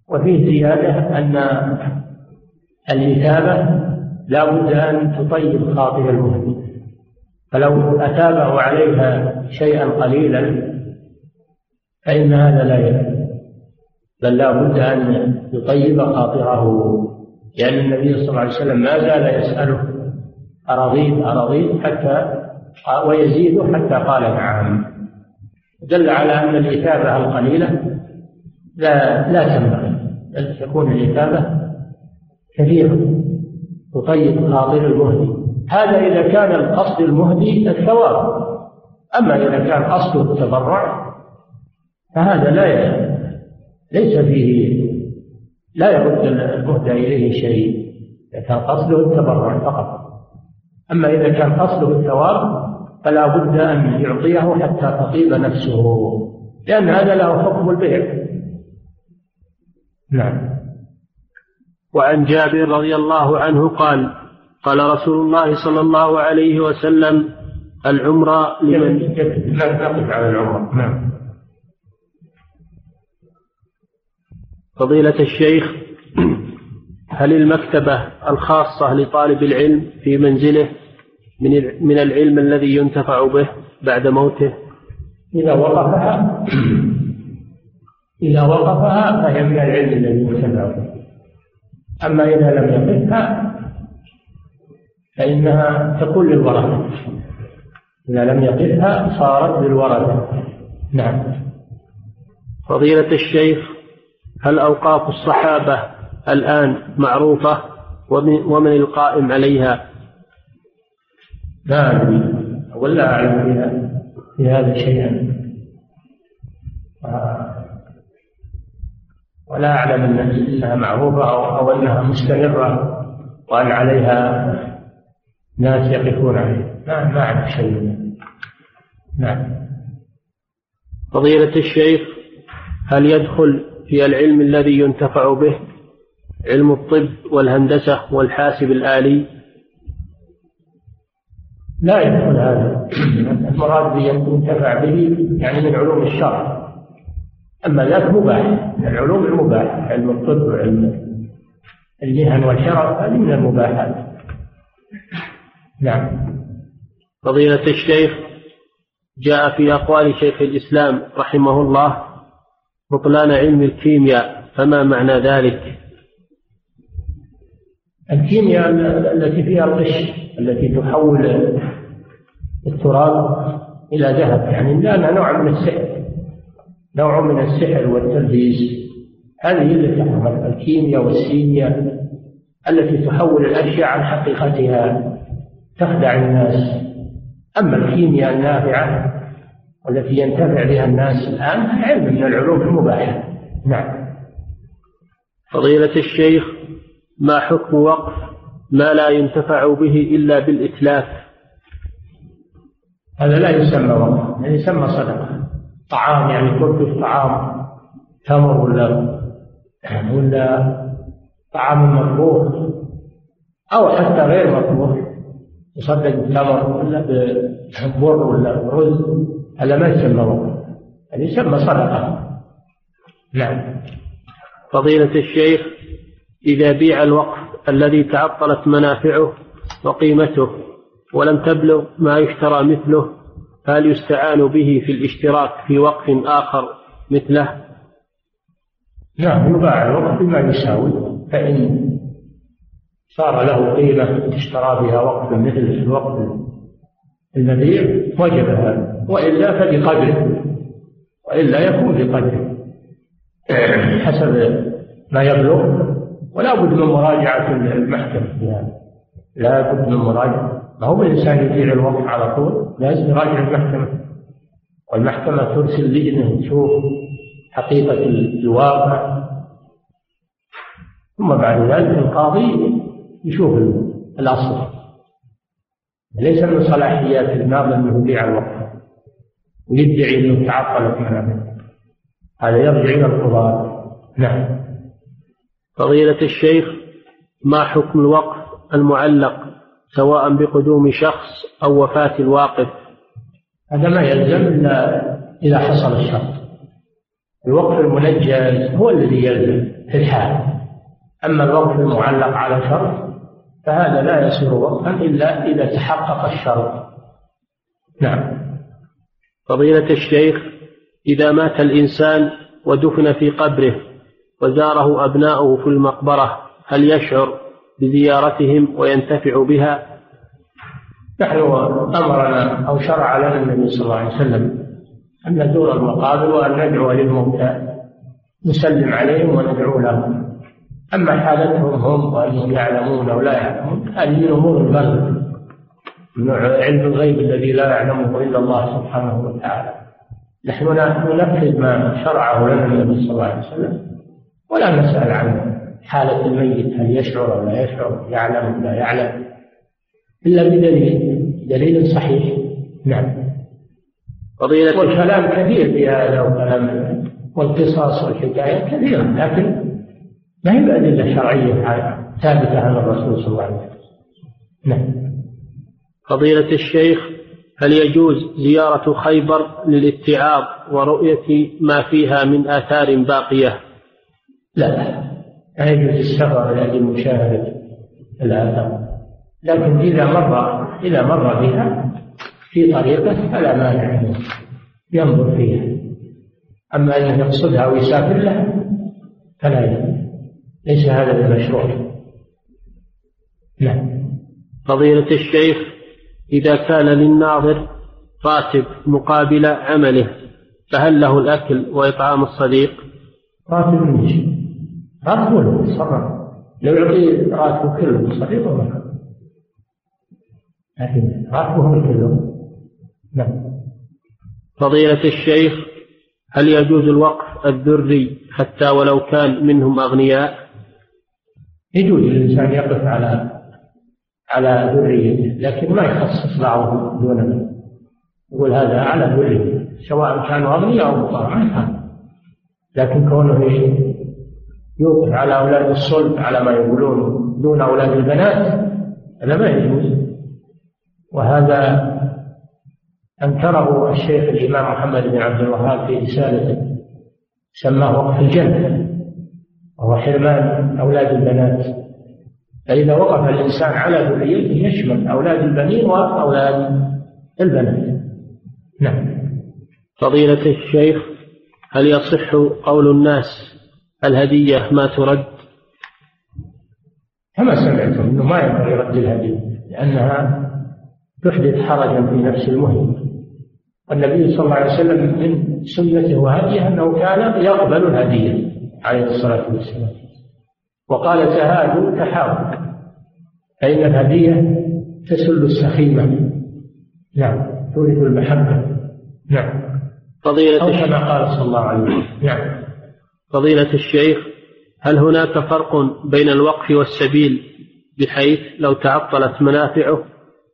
وفيه زيادة أن الإثابة لا بد أن تطيب خاطر المهدي. فلو أثابه عليها شيئا قليلا فإن هذا لا يكفي بل لا بد أن يطيب خاطره لأن النبي صلى الله عليه وسلم ما زال يسأله أرضيت أرضيت حتى ويزيد حتى قال نعم. دل على أن الإثابة القليلة لا لا تنبغي بل تكون الإثابة كثيرة تطيب خاطر المهدي. هذا إذا كان القصد المهدي الثواب. أما إذا كان قصده التبرع فهذا لا ليس فيه لا يرد المهدى إليه شيء إذا كان قصده التبرع فقط. أما إذا كان قصده الثواب فلا بد أن يعطيه حتى تطيب نفسه لأن هذا له حكم البيع. نعم. وعن جابر رضي الله عنه قال قال رسول الله صلى الله عليه وسلم العمرة لمن؟ نقف على العمرة نعم. فضيلة الشيخ هل المكتبة الخاصة لطالب العلم في منزله من من العلم الذي ينتفع به بعد موته؟ إذا وقفها إذا وقفها فهي من العلم الذي ينتفع به. أما إذا لم يقفها فإنها تكون للورثة. إذا لم يقفها صارت للورثة. نعم. فضيلة الشيخ هل أوقاف الصحابة الآن معروفة؟ ومن القائم عليها؟ لا أدري. ولا أعلم في هذا شيئا. ولا أعلم أنها معروفة أو أنها مستمرة وأن عليها ناس يقفون عليها. ما ما أعرف شيء. نعم. فضيلة الشيخ هل يدخل في العلم الذي ينتفع به علم الطب والهندسة والحاسب الآلي. لا يدخل هذا. المراد ينتفع به يعني من علوم الشرع. أما ذاك مباح. من العلوم المباحة علم الطب وعلم المهن والشرف هذه من المباحات. نعم. فضيلة الشيخ جاء في أقوال شيخ الإسلام رحمه الله بطلان علم الكيمياء فما معنى ذلك؟ الكيمياء التي فيها الغش التي تحول التراب إلى ذهب يعني لأنها نوع من السحر نوع من السحر والتلبيس. هذه التي الكيمياء والسيمياء التي تحول الأشياء عن حقيقتها تخدع الناس. أما الكيمياء النافعة والتي ينتفع بها الناس الآن علم من العلوم المباحة. نعم. فضيلة الشيخ ما حكم وقف ما لا ينتفع به إلا بالإتلاف؟ هذا لا يسمى وقف يعني يسمى صدقة. طعام يعني كل طعام تمر ولا ولا طعام مطبوخ أو حتى غير مطبوخ يصدق بتمر ولا ببر ولا رز هذا ما يسمى وقف هذا يسمى صدقة. نعم. فضيلة الشيخ إذا بيع الوقف الذي تعطلت منافعه وقيمته ولم تبلغ ما يشترى مثله هل يستعان به في الاشتراك في وقف آخر مثله؟ نعم يباع الوقف بما يساوي فإن صار له قيمة اشترى بها وقفا مثل الوقف المبيع وجب هذا وإلا فبقدره وإلا يكون بقدره. حسب ما يبلغ ولا بد من مراجعة المحكمة. في هذا لا بد من مراجعة. ما هو الإنسان يبيع الوقت على طول؟ لازم يراجع المحكمة. والمحكمة ترسل لجنة تشوف حقيقة الواقع. ثم بعد ذلك القاضي يشوف الأصل. ليس من صلاحيات الناظر أنه يبيع الوقت ويدعي أنه تعطلت منامه. هذا يرجع إلى القضاة نعم. فضيلة الشيخ ما حكم الوقف المعلق سواء بقدوم شخص أو وفاة الواقف؟ هذا ما يلزم إلا إذا حصل الشرط. الوقف المنجز هو الذي يلزم في الحال. أما الوقف المعلق على شرط فهذا لا يصير وقفا إلا إذا تحقق الشرط نعم. فضيلة الشيخ إذا مات الإنسان ودفن في قبره وزاره أبناؤه في المقبرة هل يشعر بزيارتهم وينتفع بها؟ نحن أمرنا أو شرع لنا النبي صلى الله عليه وسلم أن نزور المقابر وأن ندعو للموتى نسلم عليهم وندعو لهم. أما حالتهم هم وأنهم يعلمون أو لا يعلمون هذه من أمور الغيب من علم الغيب الذي لا يعلمه إلا الله سبحانه وتعالى. نحن ننفذ ما شرعه لنا النبي صلى الله عليه وسلم ولا نسأل عنه حالة الميت هل يشعر أو لا يشعر يعلم أو لا يعلم. إلا بدليل دليل صحيح. نعم. فضيلة والكلام كثير في هذا وكلام والقصص والحكايات كثيرة لكن ما هي بأدلة شرعية ثابتة عن الرسول صلى الله عليه وسلم. نعم. فضيلة الشيخ هل يجوز زيارة خيبر للاتعاظ ورؤية ما فيها من آثار باقية؟ لا. لا يجوز السفر لأجل مشاهدة الآثار. لكن إذا مر إذا مر بها في طريقة فلا مانع ينظر فيها. أما أنه يقصدها ويسافر لها فلا يجوز. ليس هذا بمشروع نعم. فضيلة الشيخ إذا كان للناظر راتب مقابل عمله فهل له الأكل وإطعام الصديق؟ راتب من راتبه له يتصرف لو يعطي راتبه كله صديقه ما لكن راتبه كله. نعم. فضيلة الشيخ هل يجوز الوقف الذري حتى ولو كان منهم أغنياء؟ يجوز للإنسان يقف على على ذريته لكن ما يخصص بعضهم دون يقول هذا على ذريته سواء كانوا أغنياء أو فقراء لكن كونه يوقف على أولاد الصلب على ما يقولون دون أولاد البنات هذا ما يجوز. وهذا أنكره الشيخ الإمام محمد بن عبد الوهاب في رسالته سماه وقف الجنة. وهو حرمان أولاد البنات. فإذا وقف الإنسان على ذريته يشمل أولاد البنين وأولاد البنات. نعم. فضيلة الشيخ هل يصح قول الناس الهدية ما ترد؟ كما سمعتم أنه ما ينبغي رد الهدية لأنها تحدث حرجا في نفس المهم والنبي صلى الله عليه وسلم من سنته وهديه أنه كان يقبل الهدية. عليه الصلاة والسلام. وقال تهادوا تحاولوا فإن الهدية تسل السخيمة. نعم. تورث المحبة. نعم. فضيلة أو كما قال صلى الله عليه وسلم. نعم. فضيلة الشيخ هل هناك فرق بين الوقف والسبيل بحيث لو تعطلت منافعه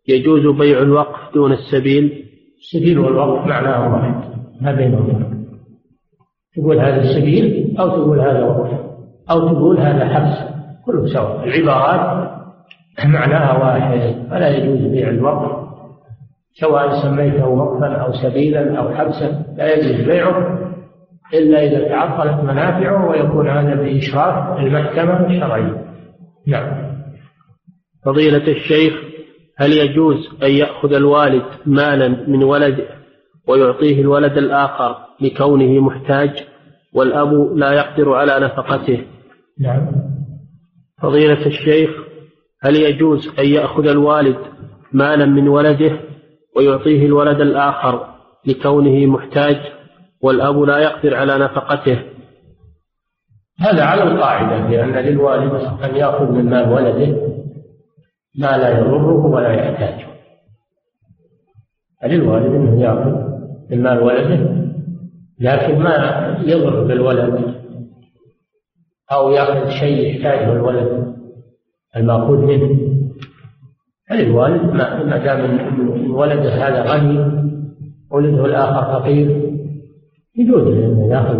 يجوز بيع الوقف دون السبيل؟ السبيل والوقف معناه واحد. ما بينهم فرق تقول هذا السبيل أو تقول هذا وقف أو تقول هذا حبس. كله سواء العبارات معناها واحد فلا يجوز بيع الوقف. سواء سميته وقفا أو سبيلا أو حبسا لا يجوز بيعه. إلا إذا تعطلت منافعه ويكون هذا بإشراف المحكمة الشرعية. نعم. فضيلة الشيخ هل يجوز أن يأخذ الوالد مالا من ولده؟ ويعطيه الولد الآخر لكونه محتاج والأب لا يقدر على نفقته. نعم. فضيلة الشيخ هل يجوز أن يأخذ الوالد مالا من ولده ويعطيه الولد الآخر لكونه محتاج والأب لا يقدر على نفقته؟ هذا على القاعدة لأن للوالد أن يأخذ من مال ولده ما لا يضره ولا يحتاجه. للوالد أنه يأخذ من مال ولده لكن ما يضر بالولد أو يأخذ شيء يحتاجه الولد المأخوذ منه. فللوالد ما دام ولده هذا غني ولده الآخر فقير يجوز أنه يأخذ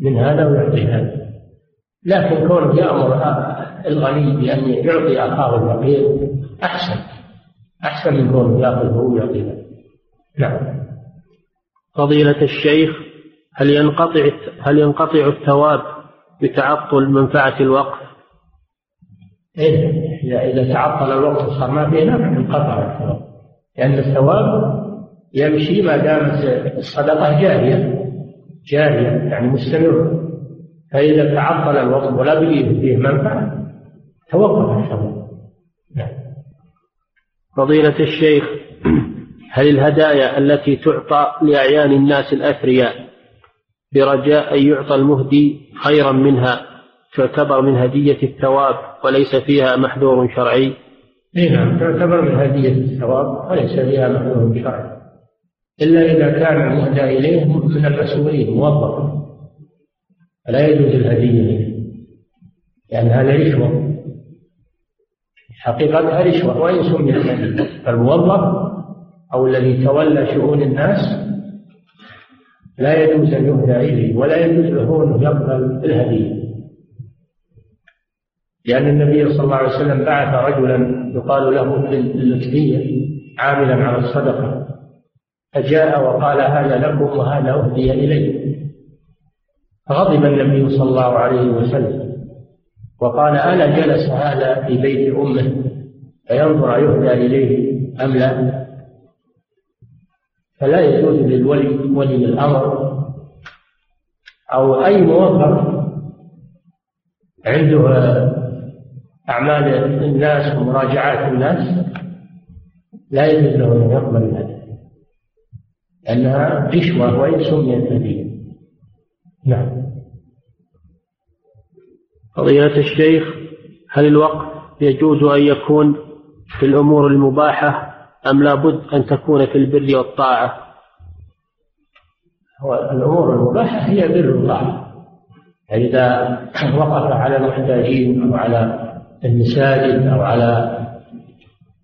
من هذا ويعطي هذا. لكن كونه يأمر الغني بأن يعطي أخاه الفقير أحسن أحسن من كونه يأخذ هو ويعطي نعم. فضيلة الشيخ هل ينقطع هل ينقطع الثواب بتعطل منفعة الوقف؟ إيه إذا تعطل الوقت صار ما فيه نفع انقطع الثواب. لأن الثواب يمشي ما دامت الصدقة جارية جارية يعني مستمرة. فإذا تعطل الوقت ولا بقي فيه منفعة توقف الثواب. نعم. فضيلة الشيخ هل الهدايا التي تعطى لأعيان الناس الأثرياء برجاء أن يعطى المهدي خيرا منها تعتبر من هدية الثواب وليس فيها محذور شرعي؟ اي نعم تعتبر من هدية الثواب وليس فيها محذور شرعي. إلا إذا كان المهدى إليه من المسؤولين موظف. فلا يجوز الهدية إليه لأن هذا رشوة. حقيقتها رشوة وإن سميت هدية فالموظف أو الذي تولى شؤون الناس لا يجوز أن يهدى إليه ولا يجوز له أن يقبل الهدية لأن النبي صلى الله عليه وسلم بعث رجلا يقال له اللتبية عاملا على الصدقة. فجاء وقال هذا لكم وهذا أهدي إليكم فغضب النبي صلى الله عليه وسلم وقال ألا جلس هذا في بيت أمه فينظر يهدى إليه أم لا؟ فلا يجوز للولي ولي الأمر أو أي موظف عنده أعمال الناس ومراجعات الناس لا يجوز له أن يقبل هذا لأنها رشوة وإن سميت هدية نعم. فضيلة الشيخ هل الوقف يجوز أن يكون في الأمور المباحة؟ أم لابد أن تكون في البر والطاعة؟ الأمور المباحة هي بر والطاعة. إذا وقف على المحتاجين أو على المساجد أو على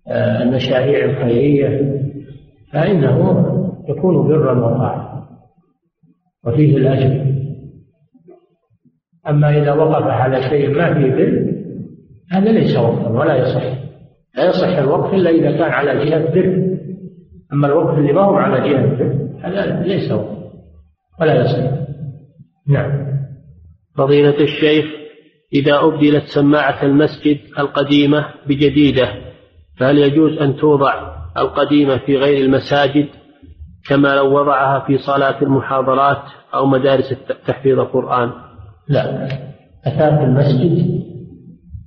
آه، المشاريع الخيرية فإنه يكون برا وطاعة وفيه الأجر. أما إذا وقف على شيء ما فيه بر هذا ليس وقفا ولا يصح. لا يصح الوقف إلا إذا كان على جهة بر أما الوقف اللي ما هو على جهة بر هذا ليس وقف ولا يصح. نعم. فضيلة الشيخ إذا أبدلت سماعة المسجد القديمة بجديدة فهل يجوز أن توضع القديمة في غير المساجد كما لو وضعها في صلاة المحاضرات أو مدارس تحفيظ القرآن؟ لا. أثاث المسجد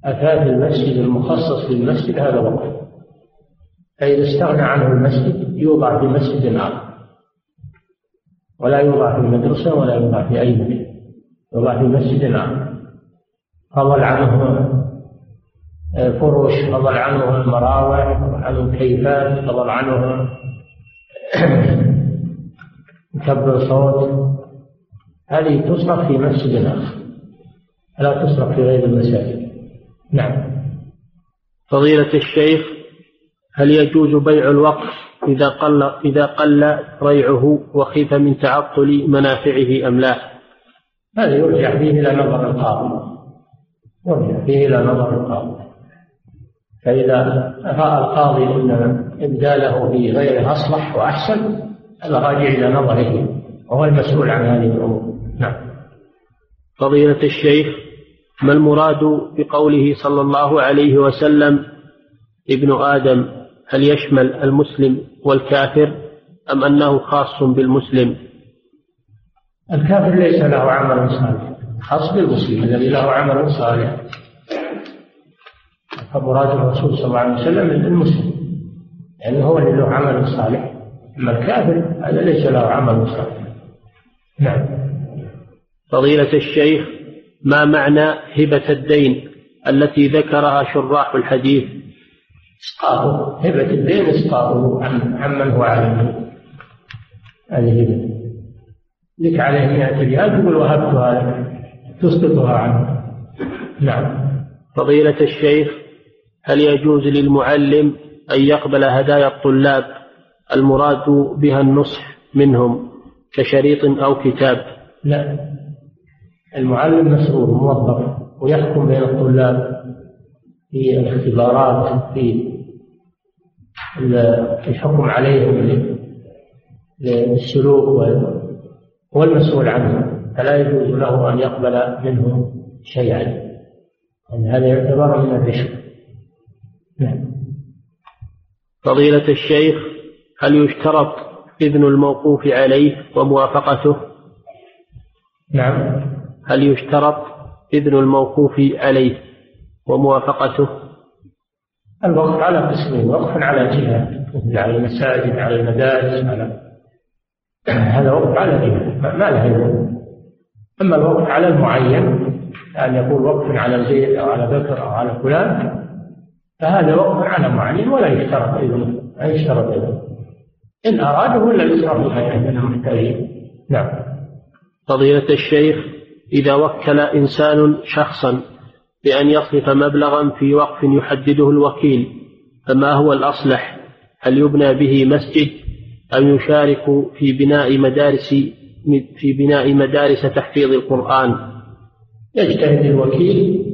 أثاث المسجد المخصص للمسجد هذا وقف فإذا استغنى عنه المسجد يوضع في مسجد آخر. ولا يوضع في المدرسة ولا يوضع في أي مكان. يوضع في مسجد آخر. فضل عنه فرش فضل عنه المراوح فضل عنه الكيفات فضل عنه مكبر صوت. هذه تصرف في مسجد آخر. لا تصرف في غير المساجد. نعم. فضيلة الشيخ هل يجوز بيع الوقف إذا قل إذا قل ريعه وخيف من تعطل منافعه أم لا؟ هذا يرجع فيه إلى نظر القاضي. يرجع فيه إلى نظر القاضي. فإذا رأى القاضي أن إبداله في غيره أصلح وأحسن هذا راجع إلى نظره وهو المسؤول عن هذه الأمور. نعم. فضيلة الشيخ ما المراد بقوله صلى الله عليه وسلم ابن آدم هل يشمل المسلم والكافر أم أنه خاص بالمسلم؟ الكافر ليس له عمل صالح. خاص بالمسلم الذي له عمل صالح. فمراد الرسول صلى الله عليه وسلم المسلم. لأنه هو اللي له عمل صالح. أما الكافر هذا ليس له عمل صالح. نعم. فضيلة الشيخ ما معنى هبة الدين التي ذكرها شراح الحديث؟ إسقاطه هبة الدين إسقاطه عن عمن هو عليه؟ هذه هبة. لك عليه مئة ريال تقول وهبتها لك تسقطها عنه. نعم. فضيلة الشيخ هل يجوز للمعلم أن يقبل هدايا الطلاب المراد بها النصح منهم كشريط أو كتاب؟ لا. المعلم مسؤول موظف ويحكم بين الطلاب في الاختبارات في الحكم عليهم للسلوك هو المسؤول عنه. فلا يجوز له أن يقبل منه شيئا. يعني هذا يعتبر من الرشوة. نعم. فضيلة الشيخ هل يشترط إذن الموقوف عليه وموافقته؟ نعم. هل يشترط إذن الموقوف عليه وموافقته؟ الوقف على قسمين وقف على جهة على المساجد على المدارس على هذا وقف على جهة ما له إذن أما الوقف على المعين أن يقول وقف على زيد أو على بكر أو على فلان فهذا وقف على معين ولا يشترط إذنه لا يشترط إذنه إن أراده ولا الهيئة من المحتاجين نعم. فضيلة الشيخ إذا وكل إنسان شخصا بأن يصرف مبلغا في وقف يحدده الوكيل فما هو الأصلح؟ هل يبنى به مسجد أم يشارك في بناء مدارس في بناء مدارس تحفيظ القرآن؟ يجتهد الوكيل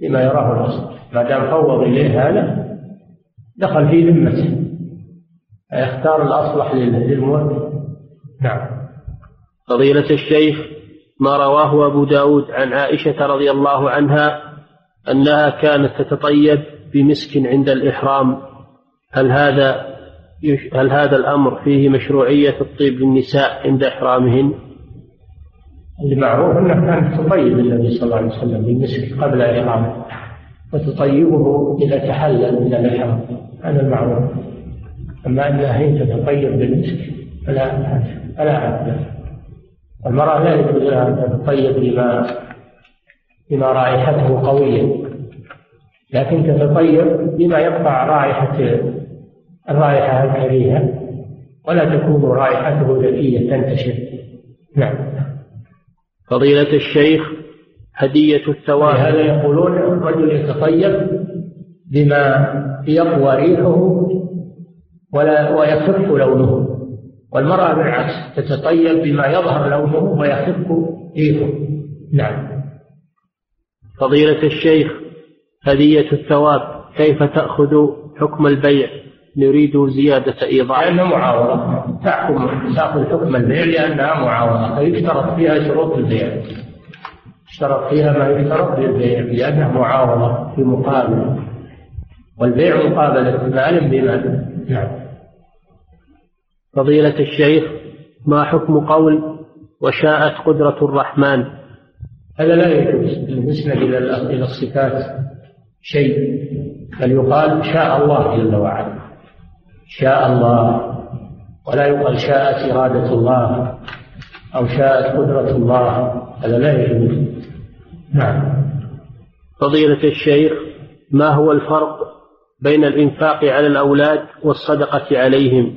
بما يراه الأصل. ما دام فوض إليه هذا دخل في ذمته. يختار الأصلح للموكل نعم. فضيلة الشيخ ما رواه أبو داود عن عائشة رضي الله عنها أنها كانت تتطيب بمسك عند الإحرام. هل هذا هل هذا الأمر فيه مشروعية الطيب للنساء عند إحرامهن؟ المعروف أنه كانت تطيب النبي صلى الله عليه وسلم بالمسك قبل إحرامه وتطيبه إذا تحلل من الإحرام. هذا المعروف. أما أنها هي تتطيب بالمسك فلا فلا حد المرأة لا يجوز لها أن تتطيب بما بما رائحته قوية. لكن تتطيب بما يقطع رائحة الرائحة الكريهة ولا تكون رائحته ذكية تنتشر. نعم. فضيلة الشيخ هدية الثواب هذا يقولون الرجل يتطيب بما يقوى ريحه ولا ويخف لونه. والمرأة بالعكس تتطيب بما يظهر لونه ويخف ريحه نعم. فضيلة الشيخ هدية الثواب كيف تأخذ حكم البيع؟ نريد زيادة إيضاح. لأنها معاوضة تحكم تأخذ حكم البيع لأنها معاوضة فيشترط فيها شروط البيع. اشترط فيها ما يشترط للبيع لأنها معاوضة في مقابل. والبيع مقابلة مال بمال. نعم. فضيلة الشيخ ما حكم قول وشاءت قدرة الرحمن؟ هذا لا يجوز. بالنسبة إلى إلى الصفات شيء بل يقال شاء الله جل وعلا. شاء الله. ولا يقال شاءت إرادة الله أو شاءت قدرة الله. هذا لا يجوز. نعم. فضيلة الشيخ ما هو الفرق بين الإنفاق على الأولاد والصدقة عليهم؟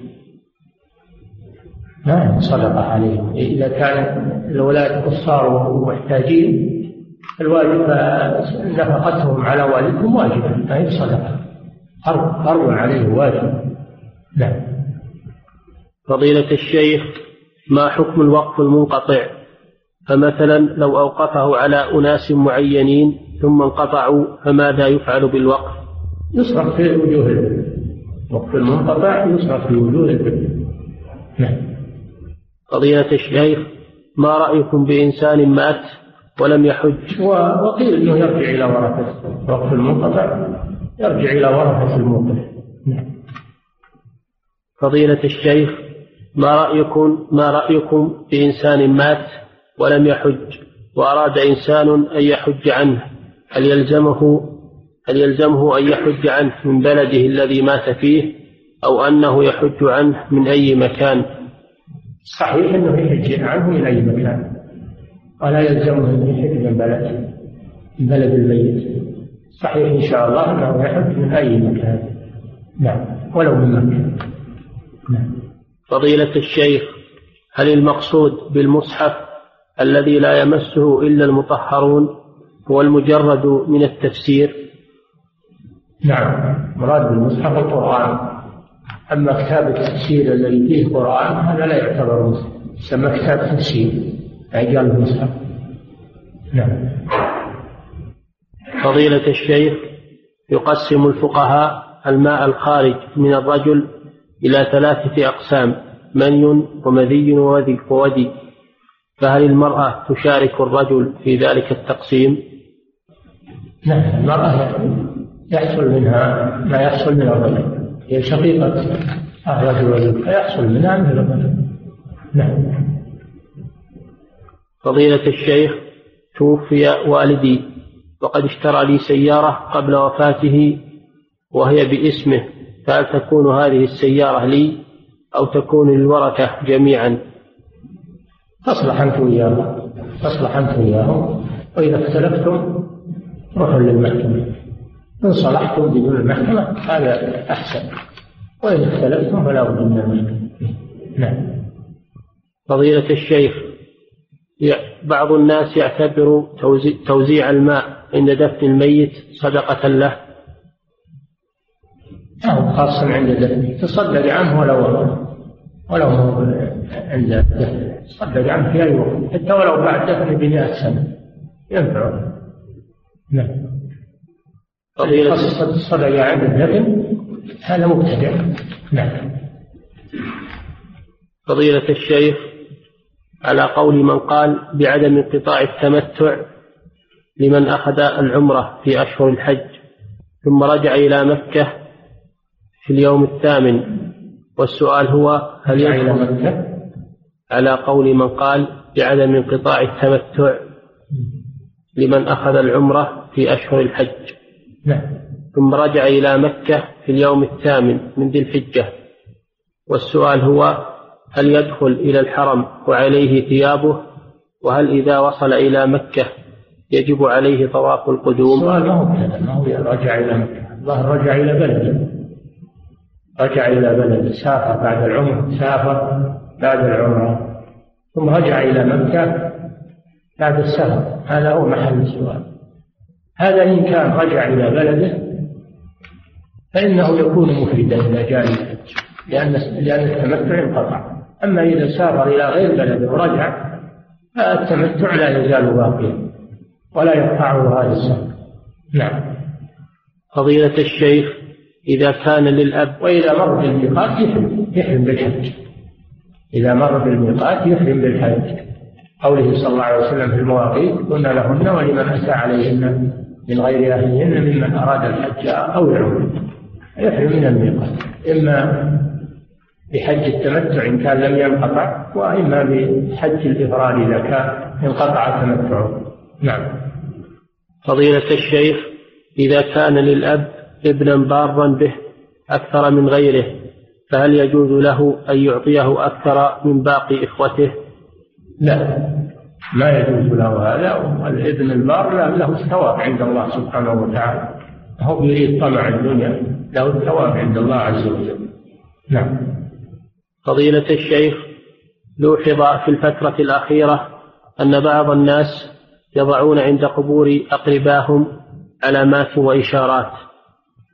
نعم صدقة عليهم. إذا كان الأولاد قصار ومحتاجين الواجب نفقتهم على والدهم واجبة ما هي صدقة. فرض عليه واجب. نعم. فضيلة الشيخ ما حكم الوقف المنقطع؟ فمثلا لو أوقفه على أناس معينين ثم انقطعوا فماذا يفعل بالوقف؟ يصرف في وجوه البر وقف المنقطع يصرف في وجوه البر نعم. فضيلة الشيخ ما رأيكم بإنسان مات ولم يحج؟ وقيل أنه يرجع إلى ورثته وقف المنقطع. يرجع إلى ورثة الموقف. نعم فضيلة الشيخ ما رأيكم ما رأيكم بإنسان مات ولم يحج؟ وأراد إنسان أن يحج عنه. هل يلزمه هل يلزمه أن يحج عنه من بلده الذي مات فيه أو أنه يحج عنه من أي مكان؟ صحيح أنه يحج عنه من أي مكان. ولا يلزمه أن يحج من بلده من بلد الميت. صحيح إن شاء الله أنه يحج من أي مكان. نعم ولو من مكة. نعم. فضيلة الشيخ هل المقصود بالمصحف الذي لا يمسه إلا المطهرون هو المجرد من التفسير؟ نعم مراد بالمصحف القرآن. أما كتاب التفسير الذي فيه قرآن هذا لا يعتبر مصحف يسمى كتاب تفسير عجال المصحف. نعم. فضيلة الشيخ يقسم الفقهاء الماء الخارج من الرجل إلى ثلاثة أقسام مني ومذي وودي. فهل المرأة تشارك الرجل في ذلك التقسيم؟ نعم المرأة يحصل منها ما يحصل من الرجل. هي شقيقة. الرجل والزوج فيحصل منها مثل نعم. فضيلة الشيخ توفي والدي وقد اشترى لي سيارة قبل وفاته وهي باسمه فهل تكون هذه السيارة لي أو تكون للورثة جميعا؟ تصلح أنت وياه تصلح أنت وياه وإذا اختلفتم روحوا للمحكمة. إن صلحتم بدون المحكمة هذا أحسن. وإن اختلفتم فلا بد من المحكمة. نعم. فضيلة الشيخ بعض الناس يعتبر توزيع الماء عند دفن الميت صدقة له. أو خاصة عند دفنه. تصدق عنه ولو ولو عند دفنه. تصدق عنه في أي وقت. حتى ولو بعد دفنه بمئة سنة. ينفعه. نعم. خصص الصدقة عند الدفن هذا مبتدع. نعم. فضيلة الشيخ على قول من قال بعدم انقطاع التمتع لمن أخذ العمرة في أشهر الحج ثم رجع إلى مكة في اليوم الثامن. والسؤال هو هل إلى مكة؟ على قول من قال بعدم انقطاع التمتع لمن أخذ العمرة في أشهر الحج؟ نعم. ثم رجع إلى مكة في اليوم الثامن من ذي الحجة. والسؤال هو هل يدخل إلى الحرم وعليه ثيابه؟ وهل إذا وصل إلى مكة يجب عليه طواف القدوم؟ السؤال ما هو ما هو رجع إلى مكة. الله رجع إلى بلده رجع إلى بلده سافر بعد العمر سافر بعد العمرة. ثم رجع إلى مكة بعد السفر. هذا هو محل السؤال. هذا إن كان رجع إلى بلده فإنه يكون مفردا إذا جاء لأن لأن التمتع انقطع. أما إذا سافر إلى غير بلده ورجع فالتمتع لا يزال باقيا ولا يقطعه هذا السفر. نعم. فضيلة الشيخ إذا كان للأب وإذا مر بالميقات يحرم يحرم بالحج. إذا مر بالميقات يحرم بالحج. قوله صلى الله عليه وسلم في المواقيت قلنا لهن ولمن أتى عليهن. من غير أهلهن ممن أراد الحج أو العمرة يحرم من الميقات. إما بحج التمتع إن كان لم ينقطع وإما بحج الإفراد إذا كان انقطع تمتعه. نعم. فضيلة الشيخ إذا كان للأب ابنا بارا به أكثر من غيره فهل يجوز له أن يعطيه أكثر من باقي إخوته؟ لا. ما يجوز له هذا والابن البار له الثواب عند الله سبحانه وتعالى. هو يريد طمع الدنيا له الثواب عند الله عز وجل. نعم. فضيلة الشيخ لوحظ في الفترة الأخيرة أن بعض الناس يضعون عند قبور أقرباهم علامات وإشارات.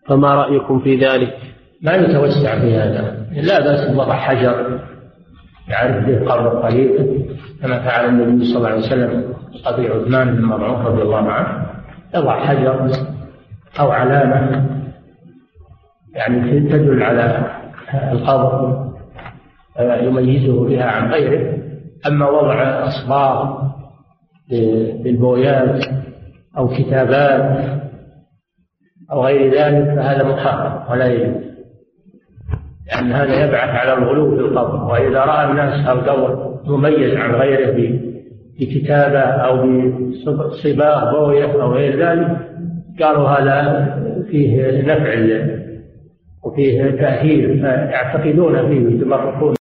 فما رأيكم في ذلك؟ ما يتوسع في هذا. لا بأس بوضع حجر يعرف به قبر قريب كما فعل النبي صلى الله عليه وسلم أبي عثمان بن مظعون رضي الله عنه. يضع حجر أو علامة يعني تدل على القبر يميزه بها عن غيره. أما وضع أصباغ بالبويات أو كتابات أو غير ذلك فهذا محرم ولا يجوز. لأن هذا يبعث على الغلو في القبر وإذا رأى الناس القبر مميز عن غيره بكتابة أو بصباغ بوية أو غير ذلك قالوا هذا فيه نفع وفيه تأهيل فيعتقدون فيه ويتبركون